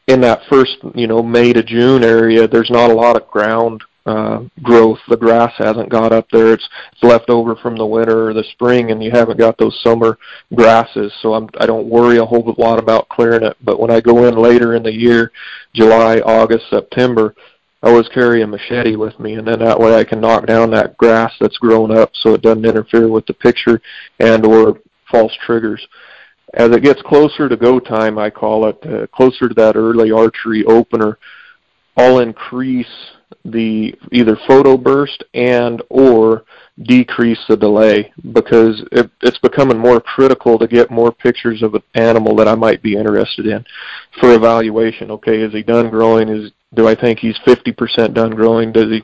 in that first, you know, May to June area, there's not a lot of ground uh, growth. The grass hasn't got up there. It's, it's left over from the winter or the spring, and you haven't got those summer grasses. So I'm, I don't worry a whole lot about clearing it. But when I go in later in the year, July, August, September, I always carry a machete with me, and then that way I can knock down that grass that's grown up, so it doesn't interfere with the picture and or false triggers. As it gets closer to go time, I call it, uh, closer to that early archery opener, I'll increase the either photo burst and or decrease the delay because it, it's becoming more critical to get more pictures of an animal that I might be interested in for evaluation. Okay, is he done growing? Is do I think he's 50% done growing? Does he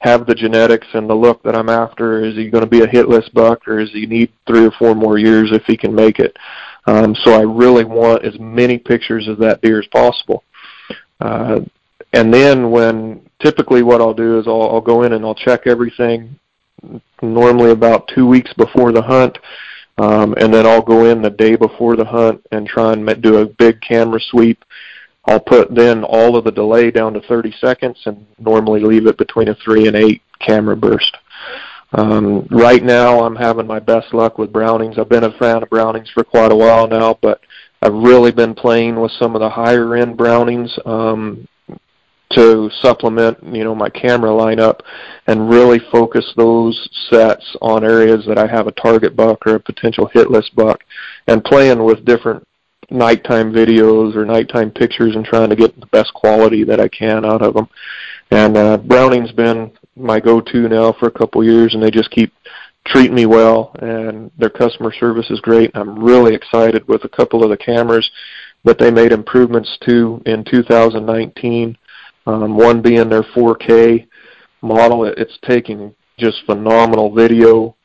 have the genetics and the look that I'm after? Is he going to be a hit list buck, or does he need three or four more years if he can make it? Um, so I really want as many pictures of that deer as possible. Uh, and then when typically what I'll do is I'll, I'll go in and I'll check everything normally about two weeks before the hunt. Um, and then I'll go in the day before the hunt and try and do a big camera sweep. I'll put then all of the delay down to 30 seconds and normally leave it between a 3 and 8 camera burst. Um, right now I'm having my best luck with Brownings. I've been a fan of Brownings for quite a while now, but I've really been playing with some of the higher end Brownings. Um, to supplement, you know, my camera lineup and really focus those sets on areas that I have a target buck or a potential hit list buck and playing with different nighttime videos or nighttime pictures and trying to get the best quality that I can out of them. And uh, Browning's been my go-to now for a couple years, and they just keep treating me well, and their customer service is great. I'm really excited with a couple of the cameras that they made improvements to in 2019 um, one being their 4K model. It's taking just phenomenal video.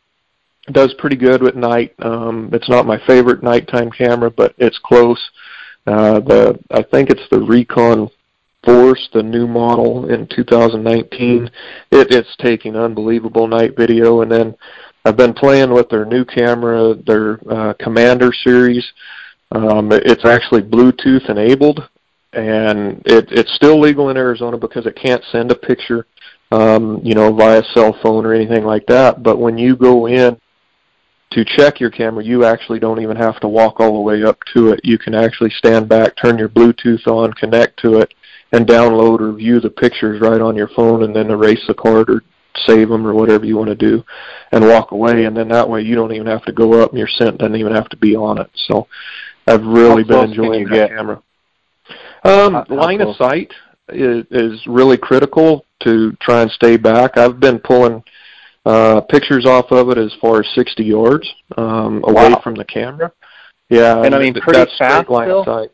It does pretty good at night. Um, it's not my favorite nighttime camera, but it's close. Uh, the I think it's the Recon Force, the new model in 2019. It, it's taking unbelievable night video, and then I've been playing with their new camera, their uh, Commander series. Um, it's actually Bluetooth enabled, and it, it's still legal in Arizona because it can't send a picture, um, you know, via cell phone or anything like that. But when you go in to check your camera, you actually don't even have to walk all the way up to it. You can actually stand back, turn your Bluetooth on, connect to it, and download or view the pictures right on your phone, and then erase the card or save them or whatever you want to do, and walk away. And then that way, you don't even have to go up, and your scent doesn't even have to be on it. So, I've really been enjoying that get? camera. Um, line of sight is, is really critical to try and stay back. I've been pulling uh, pictures off of it as far as 60 yards um, away wow. from the camera. Yeah, and I mean pretty that's fast line still? of sight.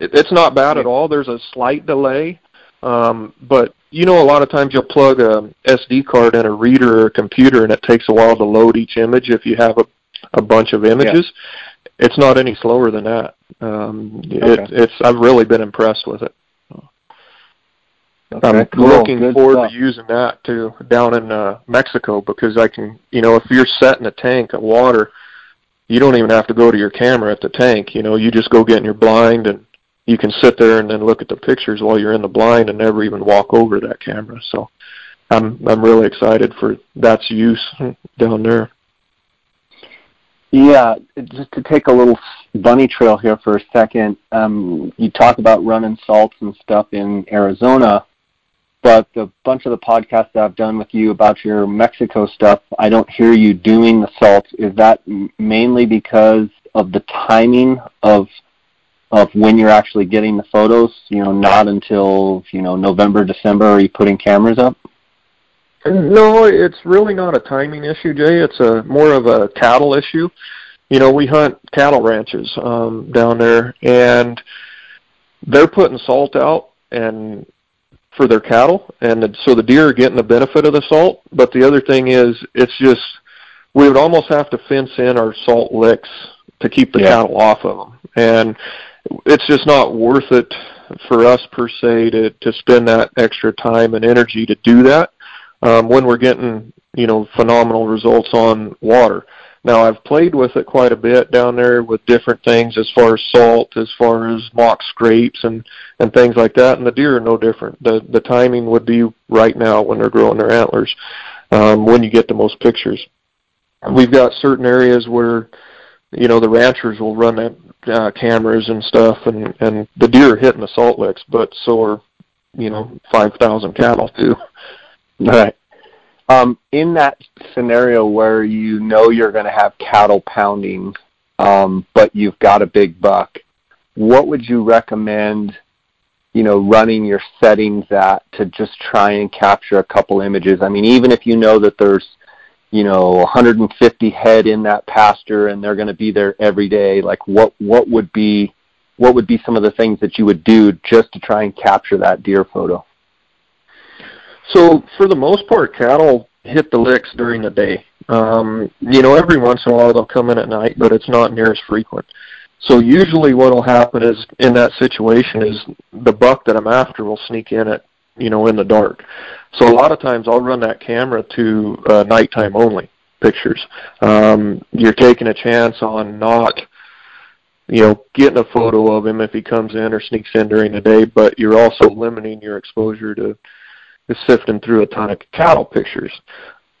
It, it's not bad at all. There's a slight delay, um, but you know, a lot of times you'll plug a SD card in a reader or a computer, and it takes a while to load each image if you have a, a bunch of images. Yeah. It's not any slower than that. Um, okay. it, it's I've really been impressed with it. Okay, I'm cool. looking Good forward stuff. to using that too down in uh, Mexico because I can, you know, if you're setting a tank of water, you don't even have to go to your camera at the tank. You know, you just go get in your blind and you can sit there and then look at the pictures while you're in the blind and never even walk over that camera. So I'm I'm really excited for that's use down there. Yeah, just to take a little bunny trail here for a second. Um, you talk about running salts and stuff in Arizona, but the bunch of the podcasts that I've done with you about your Mexico stuff, I don't hear you doing the salts. Is that mainly because of the timing of of when you're actually getting the photos? You know, not until you know November, December are you putting cameras up? No, it's really not a timing issue, Jay. It's a more of a cattle issue. You know, we hunt cattle ranches um, down there, and they're putting salt out and for their cattle, and so the deer are getting the benefit of the salt. But the other thing is, it's just we would almost have to fence in our salt licks to keep the yeah. cattle off of them, and it's just not worth it for us per se to to spend that extra time and energy to do that um, when we're getting you know phenomenal results on water. Now I've played with it quite a bit down there with different things as far as salt, as far as mock scrapes and and things like that. And the deer are no different. The the timing would be right now when they're growing their antlers, um, when you get the most pictures. We've got certain areas where, you know, the ranchers will run that uh, cameras and stuff, and and the deer are hitting the salt licks, but so are, you know, five thousand cattle too. Right. Um, in that scenario where you know you're going to have cattle pounding, um, but you've got a big buck, what would you recommend? You know, running your settings at to just try and capture a couple images. I mean, even if you know that there's, you know, 150 head in that pasture and they're going to be there every day, like what what would be what would be some of the things that you would do just to try and capture that deer photo? So for the most part, cattle hit the licks during the day. Um, you know, every once in a while they'll come in at night, but it's not near as frequent. So usually what will happen is in that situation is the buck that I'm after will sneak in at you know in the dark. So a lot of times I'll run that camera to uh, nighttime only pictures. Um, you're taking a chance on not you know getting a photo of him if he comes in or sneaks in during the day, but you're also limiting your exposure to is sifting through a ton of cattle pictures.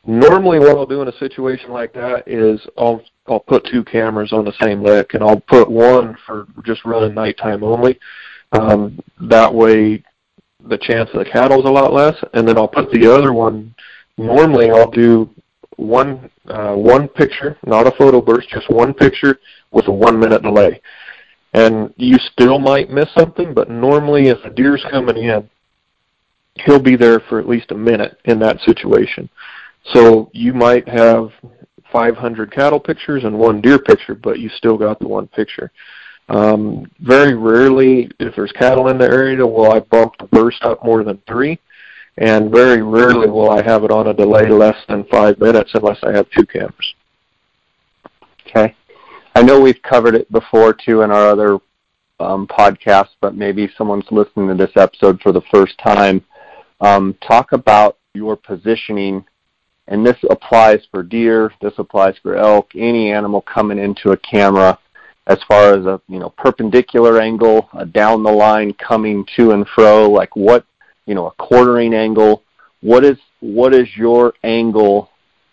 Normally, what I'll do in a situation like that is I'll I'll put two cameras on the same lick, and I'll put one for just running nighttime only. Um, that way, the chance of the cattle is a lot less, and then I'll put the other one. Normally, I'll do one uh, one picture, not a photo burst, just one picture with a one minute delay. And you still might miss something, but normally, if a deer's coming in, he'll be there for at least a minute in that situation. So you might have 500 cattle pictures and one deer picture, but you still got the one picture. Um, very rarely, if there's cattle in the area, will I bump the burst up more than three, and very rarely will I have it on a delay less than five minutes unless I have two cameras. Okay. I know we've covered it before too in our other um, podcasts, but maybe someone's listening to this episode for the first time um, talk about your positioning, and this applies for deer, this applies for elk, any animal coming into a camera as far as a you know perpendicular angle, a down the line coming to and fro, like what you know a quartering angle. What is what is your angle,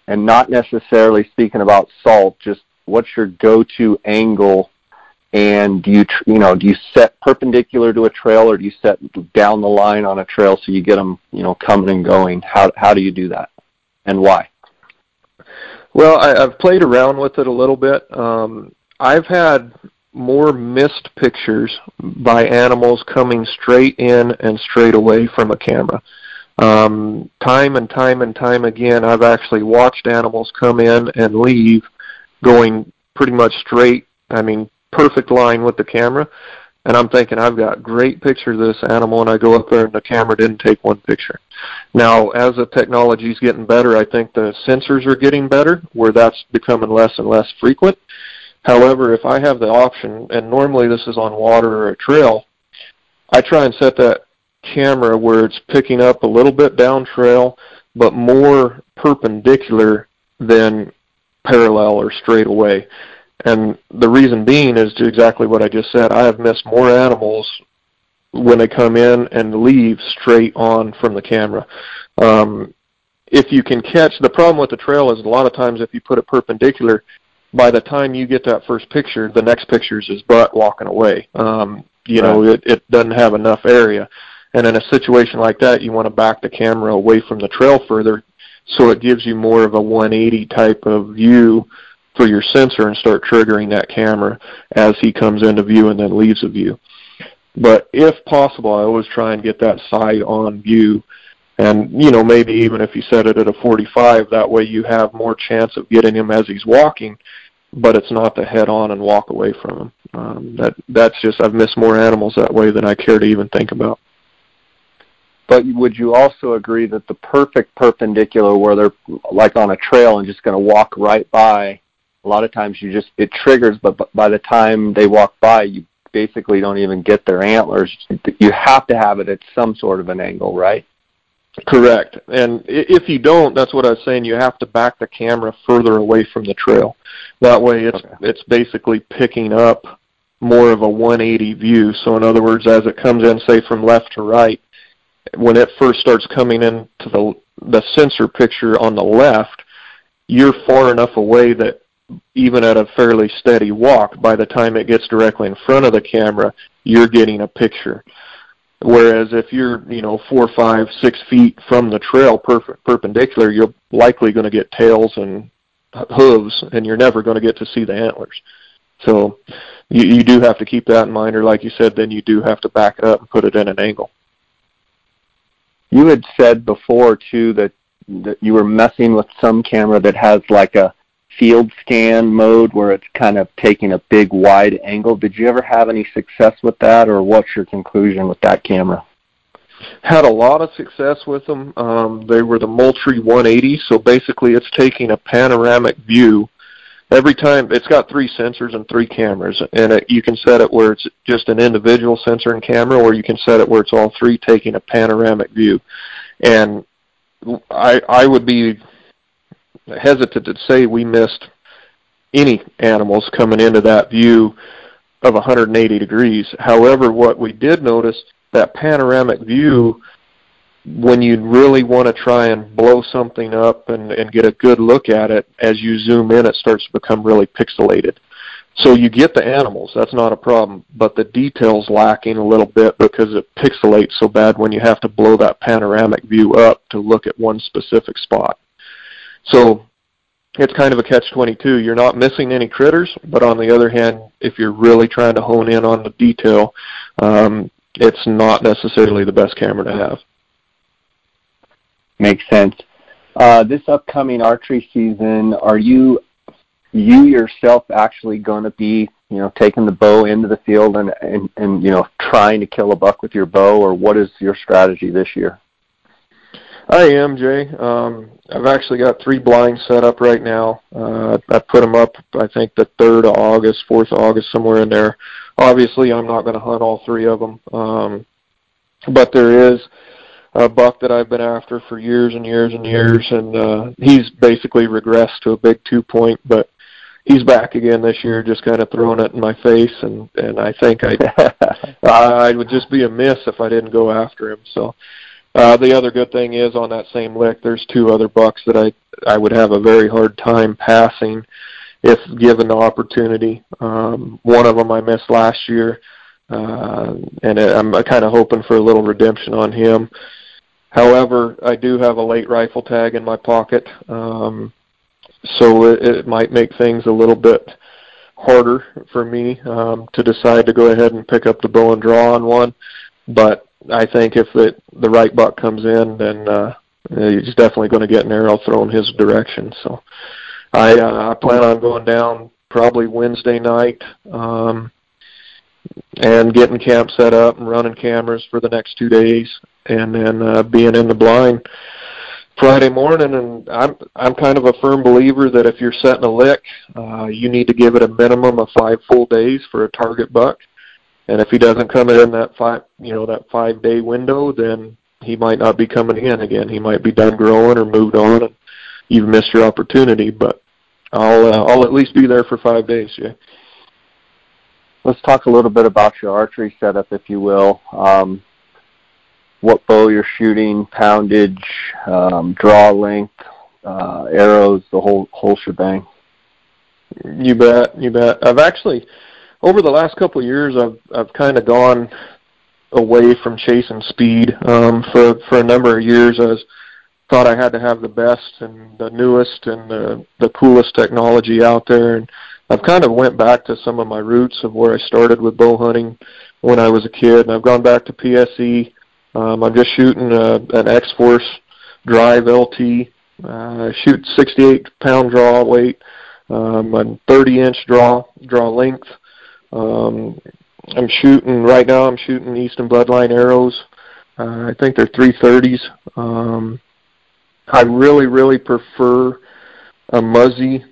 and not necessarily speaking about salt, just what's your go-to angle and do you you know do you set perpendicular to a trail or do you set down the line on a trail so you get them you know coming and going? How how do you do that? And why? Well I, i've played around with it a little bit. Um, i've had more missed pictures by animals coming straight in and straight away from a camera. Um, time and time and time again i've actually watched animals come in and leave going pretty much straight i mean perfect line with the camera. And I'm thinking I've got great picture of this animal, and I go up there and the camera didn't take one picture. Now, as the technology is getting better, I think the sensors are getting better, where that's becoming less and less frequent. However, if I have the option, and normally this is on water or a trail, I try and set that camera where it's picking up a little bit down trail, but more perpendicular than parallel or straight away. And the reason being is exactly what I just said. I have missed more animals when they come in and leave straight on from the camera. Um, if you can catch, the problem with the trail is a lot of times if you put it perpendicular, by the time you get that first picture, the next picture is his butt walking away. Um, you right. know, it, it doesn't have enough area. And in a situation like that, you want to back the camera away from the trail further so it gives you more of a 180 type of view for your sensor and start triggering that camera as he comes into view and then leaves the view. But if possible, I always try and get that side on view. And, you know, maybe even if you set it at a 45, that way you have more chance of getting him as he's walking, but it's not the head on and walk away from him. Um, that That's just, I've missed more animals that way than I care to even think about. But would you also agree that the perfect perpendicular where they're like on a trail and just going to walk right by a lot of times you just it triggers, but by the time they walk by, you basically don't even get their antlers. You have to have it at some sort of an angle, right? Correct. And if you don't, that's what I was saying. You have to back the camera further away from the trail. That way, it's okay. it's basically picking up more of a 180 view. So in other words, as it comes in, say from left to right, when it first starts coming into the the sensor picture on the left, you're far enough away that even at a fairly steady walk, by the time it gets directly in front of the camera, you're getting a picture. Whereas if you're, you know, four, five, six feet from the trail per- perpendicular, you're likely going to get tails and hooves, and you're never going to get to see the antlers. So you, you do have to keep that in mind, or like you said, then you do have to back it up and put it in an angle. You had said before too that that you were messing with some camera that has like a field scan mode where it's kind of taking a big wide angle. Did you ever have any success with that, or what's your conclusion with that camera? Had a lot of success with them. Um, they were the Moultrie 180, so basically it's taking a panoramic view. Every time it's got three sensors and three cameras, and it, you can set it where it's just an individual sensor and camera, or you can set it where it's all three taking a panoramic view. And I I would be hesitant to say we missed any animals coming into that view of 180 degrees. However, what we did notice that panoramic view when you really want to try and blow something up and, and get a good look at it, as you zoom in, it starts to become really pixelated. So you get the animals, that's not a problem, but the detail's lacking a little bit because it pixelates so bad when you have to blow that panoramic view up to look at one specific spot. So it's kind of a catch-22. You're not missing any critters, but on the other hand, if you're really trying to hone in on the detail, um, it's not necessarily the best camera to have. Makes sense. Uh, this upcoming archery season, are you you yourself actually going to be you know taking the bow into the field and, and and you know trying to kill a buck with your bow, or what is your strategy this year? I am, Jay. Um, I've actually got three blinds set up right now. Uh, I put them up, I think, the 3rd of August, 4th of August, somewhere in there. Obviously, I'm not going to hunt all three of them. Um, but there is a buck that I've been after for years and years and years, and uh, he's basically regressed to a big two point, but he's back again this year, just kind of throwing it in my face, and and I think I I would just be a miss if I didn't go after him. So uh, the other good thing is on that same lick, there's two other bucks that I I would have a very hard time passing if given the opportunity. Um, one of them I missed last year, uh, and I'm kind of hoping for a little redemption on him. However, I do have a late rifle tag in my pocket, um, so it, it might make things a little bit harder for me um, to decide to go ahead and pick up the bow and draw on one. But I think if the the right buck comes in, then uh, he's definitely going to get an arrow thrown his direction. So I uh, I plan on going down probably Wednesday night um, and getting camp set up and running cameras for the next two days, and then uh, being in the blind Friday morning. And I'm I'm kind of a firm believer that if you're setting a lick, uh, you need to give it a minimum of five full days for a target buck. And if he doesn't come in that five, you know, that five day window, then he might not be coming in again. He might be done growing or moved on, and you've missed your opportunity. But I'll uh, I'll at least be there for five days. Yeah. Let's talk a little bit about your archery setup, if you will. Um, what bow you're shooting, poundage, um, draw length, uh, arrows, the whole whole shebang. You bet, you bet. I've actually over the last couple of years, I've I've kind of gone away from chasing speed. Um, for for a number of years, I was, thought I had to have the best and the newest and the the coolest technology out there, and I've kind of went back to some of my roots of where I started with bow hunting when I was a kid, and I've gone back to PSE. Um, I'm just shooting a, an X Force Drive LT. Uh, shoot 68 pound draw weight. Um, I'm 30 inch draw draw length. Um, I'm shooting right now. I'm shooting Easton Bloodline arrows. Uh, I think they're 330s. Um, I really, really prefer a Muzzy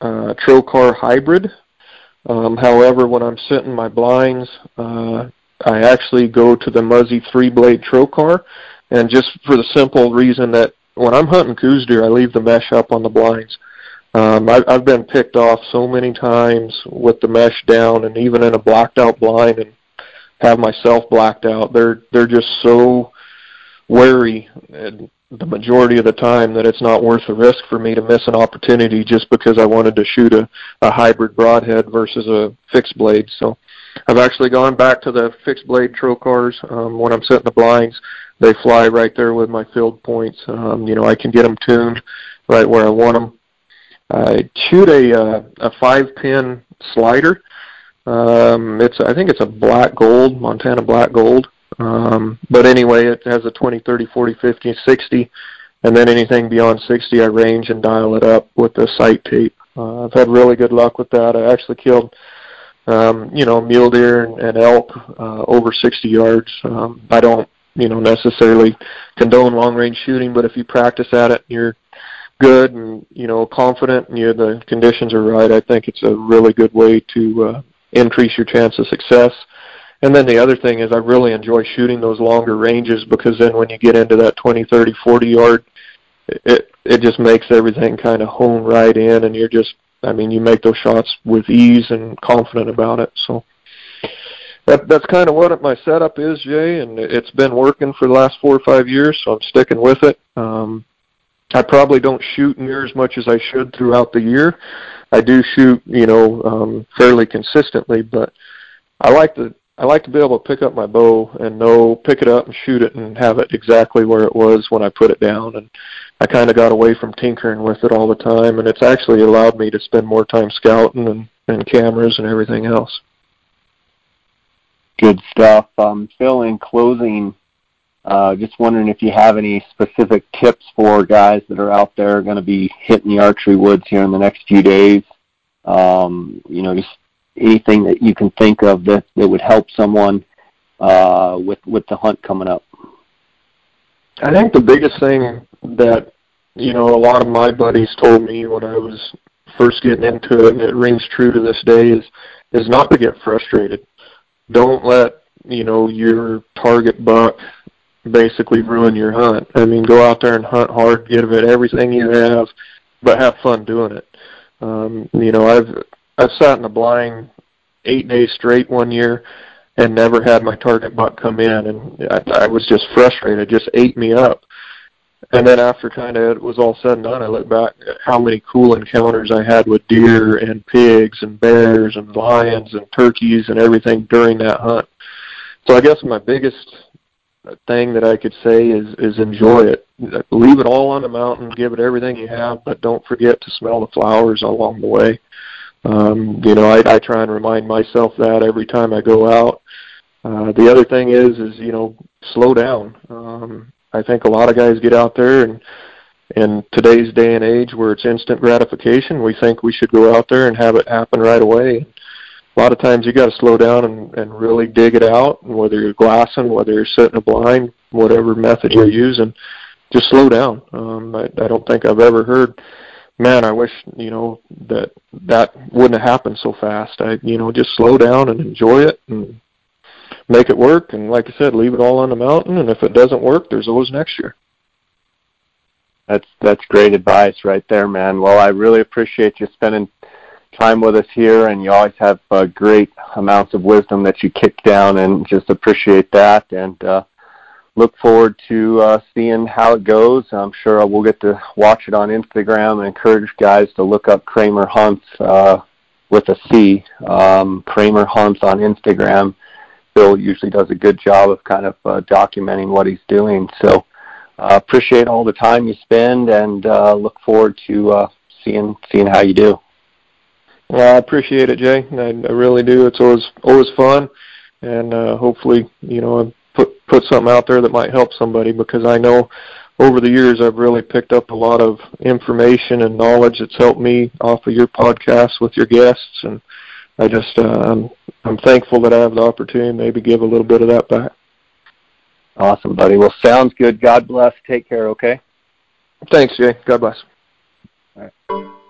uh, Trocar hybrid. Um, however, when I'm setting my blinds, uh, I actually go to the Muzzy three blade Trocar, and just for the simple reason that when I'm hunting Coues deer, I leave the mesh up on the blinds. Um, I, I've been picked off so many times with the mesh down, and even in a blacked out blind, and have myself blacked out. They're they're just so wary and the majority of the time that it's not worth the risk for me to miss an opportunity just because I wanted to shoot a, a hybrid broadhead versus a fixed blade. So I've actually gone back to the fixed blade trocars um, when I'm setting the blinds. They fly right there with my field points. Um, you know, I can get them tuned right where I want them. I shoot a uh, a five pin slider. Um, it's I think it's a black gold Montana black gold. Um, but anyway, it has a 20, 30, 40, 50, 60, and then anything beyond 60, I range and dial it up with the sight tape. Uh, I've had really good luck with that. I actually killed, um, you know, mule deer and, and elk uh, over 60 yards. Um, I don't, you know, necessarily condone long range shooting, but if you practice at it, you're good and you know confident, and you the conditions are right. I think it's a really good way to uh, increase your chance of success. And then the other thing is I really enjoy shooting those longer ranges because then when you get into that 20, 30, 40 yard, it it just makes everything kind of hone right in, and you're just I mean you make those shots with ease and confident about it. So that that's kind of what my setup is, Jay, and it's been working for the last four or five years, so I'm sticking with it. Um, I probably don't shoot near as much as I should throughout the year. I do shoot, you know, um, fairly consistently, but I like to I like to be able to pick up my bow and know, pick it up and shoot it and have it exactly where it was when I put it down. And I kind of got away from tinkering with it all the time, and it's actually allowed me to spend more time scouting and, and cameras and everything else. Good stuff. Um, Phil, in closing, just wondering if you have any specific tips for guys that are out there going to be hitting the archery woods here in the next few days. Um, you know, just anything that you can think of that, that would help someone uh, with with the hunt coming up? I think the biggest thing that you know a lot of my buddies told me when I was first getting into it, and it rings true to this day, is is not to get frustrated. Don't let you know your target buck basically ruin your hunt. I mean, go out there and hunt hard, give it everything you have, but have fun doing it. Um, you know, I've I've sat in a blind eight days straight one year and never had my target buck come in, and I, I was just frustrated. It just ate me up. And then after kind of it was all said and done, I look back at how many cool encounters I had with deer and pigs and bears and lions and turkeys and everything during that hunt. So I guess my biggest thing that I could say is is enjoy it. Leave it all on the mountain, give it everything you have, but don't forget to smell the flowers along the way. Um, you know, I, I try and remind myself that every time I go out. Uh, the other thing is, is you know, slow down. Um, I think a lot of guys get out there and in today's day and age where it's instant gratification, we think we should go out there and have it happen right away. A lot of times you got to slow down and, and really dig it out. Whether you're glassing, whether you're sitting a blind, whatever method you're using, just slow down. Um, I, I don't think I've ever heard man, I wish you know that that wouldn't have happened so fast. I you know just slow down and enjoy it and make it work. And like I said, leave it all on the mountain. And if it doesn't work, there's always next year. That's that's great advice right there, man. Well, I really appreciate you spending time with us here, and you always have uh, great amounts of wisdom that you kick down, and just appreciate that. And uh, look forward to uh, seeing how it goes. I'm sure we'll get to watch it on Instagram encourage guys to look up Cramer Hunts uh, with a C. Um, Cramer Hunts on Instagram. Bill usually does a good job of kind of uh, documenting what he's doing. So uh, appreciate all the time you spend and uh, look forward to uh, seeing seeing how you do. Well, I appreciate it, Jay. I, I really do. It's always always fun, and uh, hopefully, you know, put put something out there that might help somebody because I know over the years I've really picked up a lot of information and knowledge that's helped me off of your podcast with your guests and I just uh, I'm I'm thankful that I have the opportunity to maybe give a little bit of that back. Awesome, buddy. Well, sounds good. God bless. Take care, okay? Thanks, Jay. God bless. All right.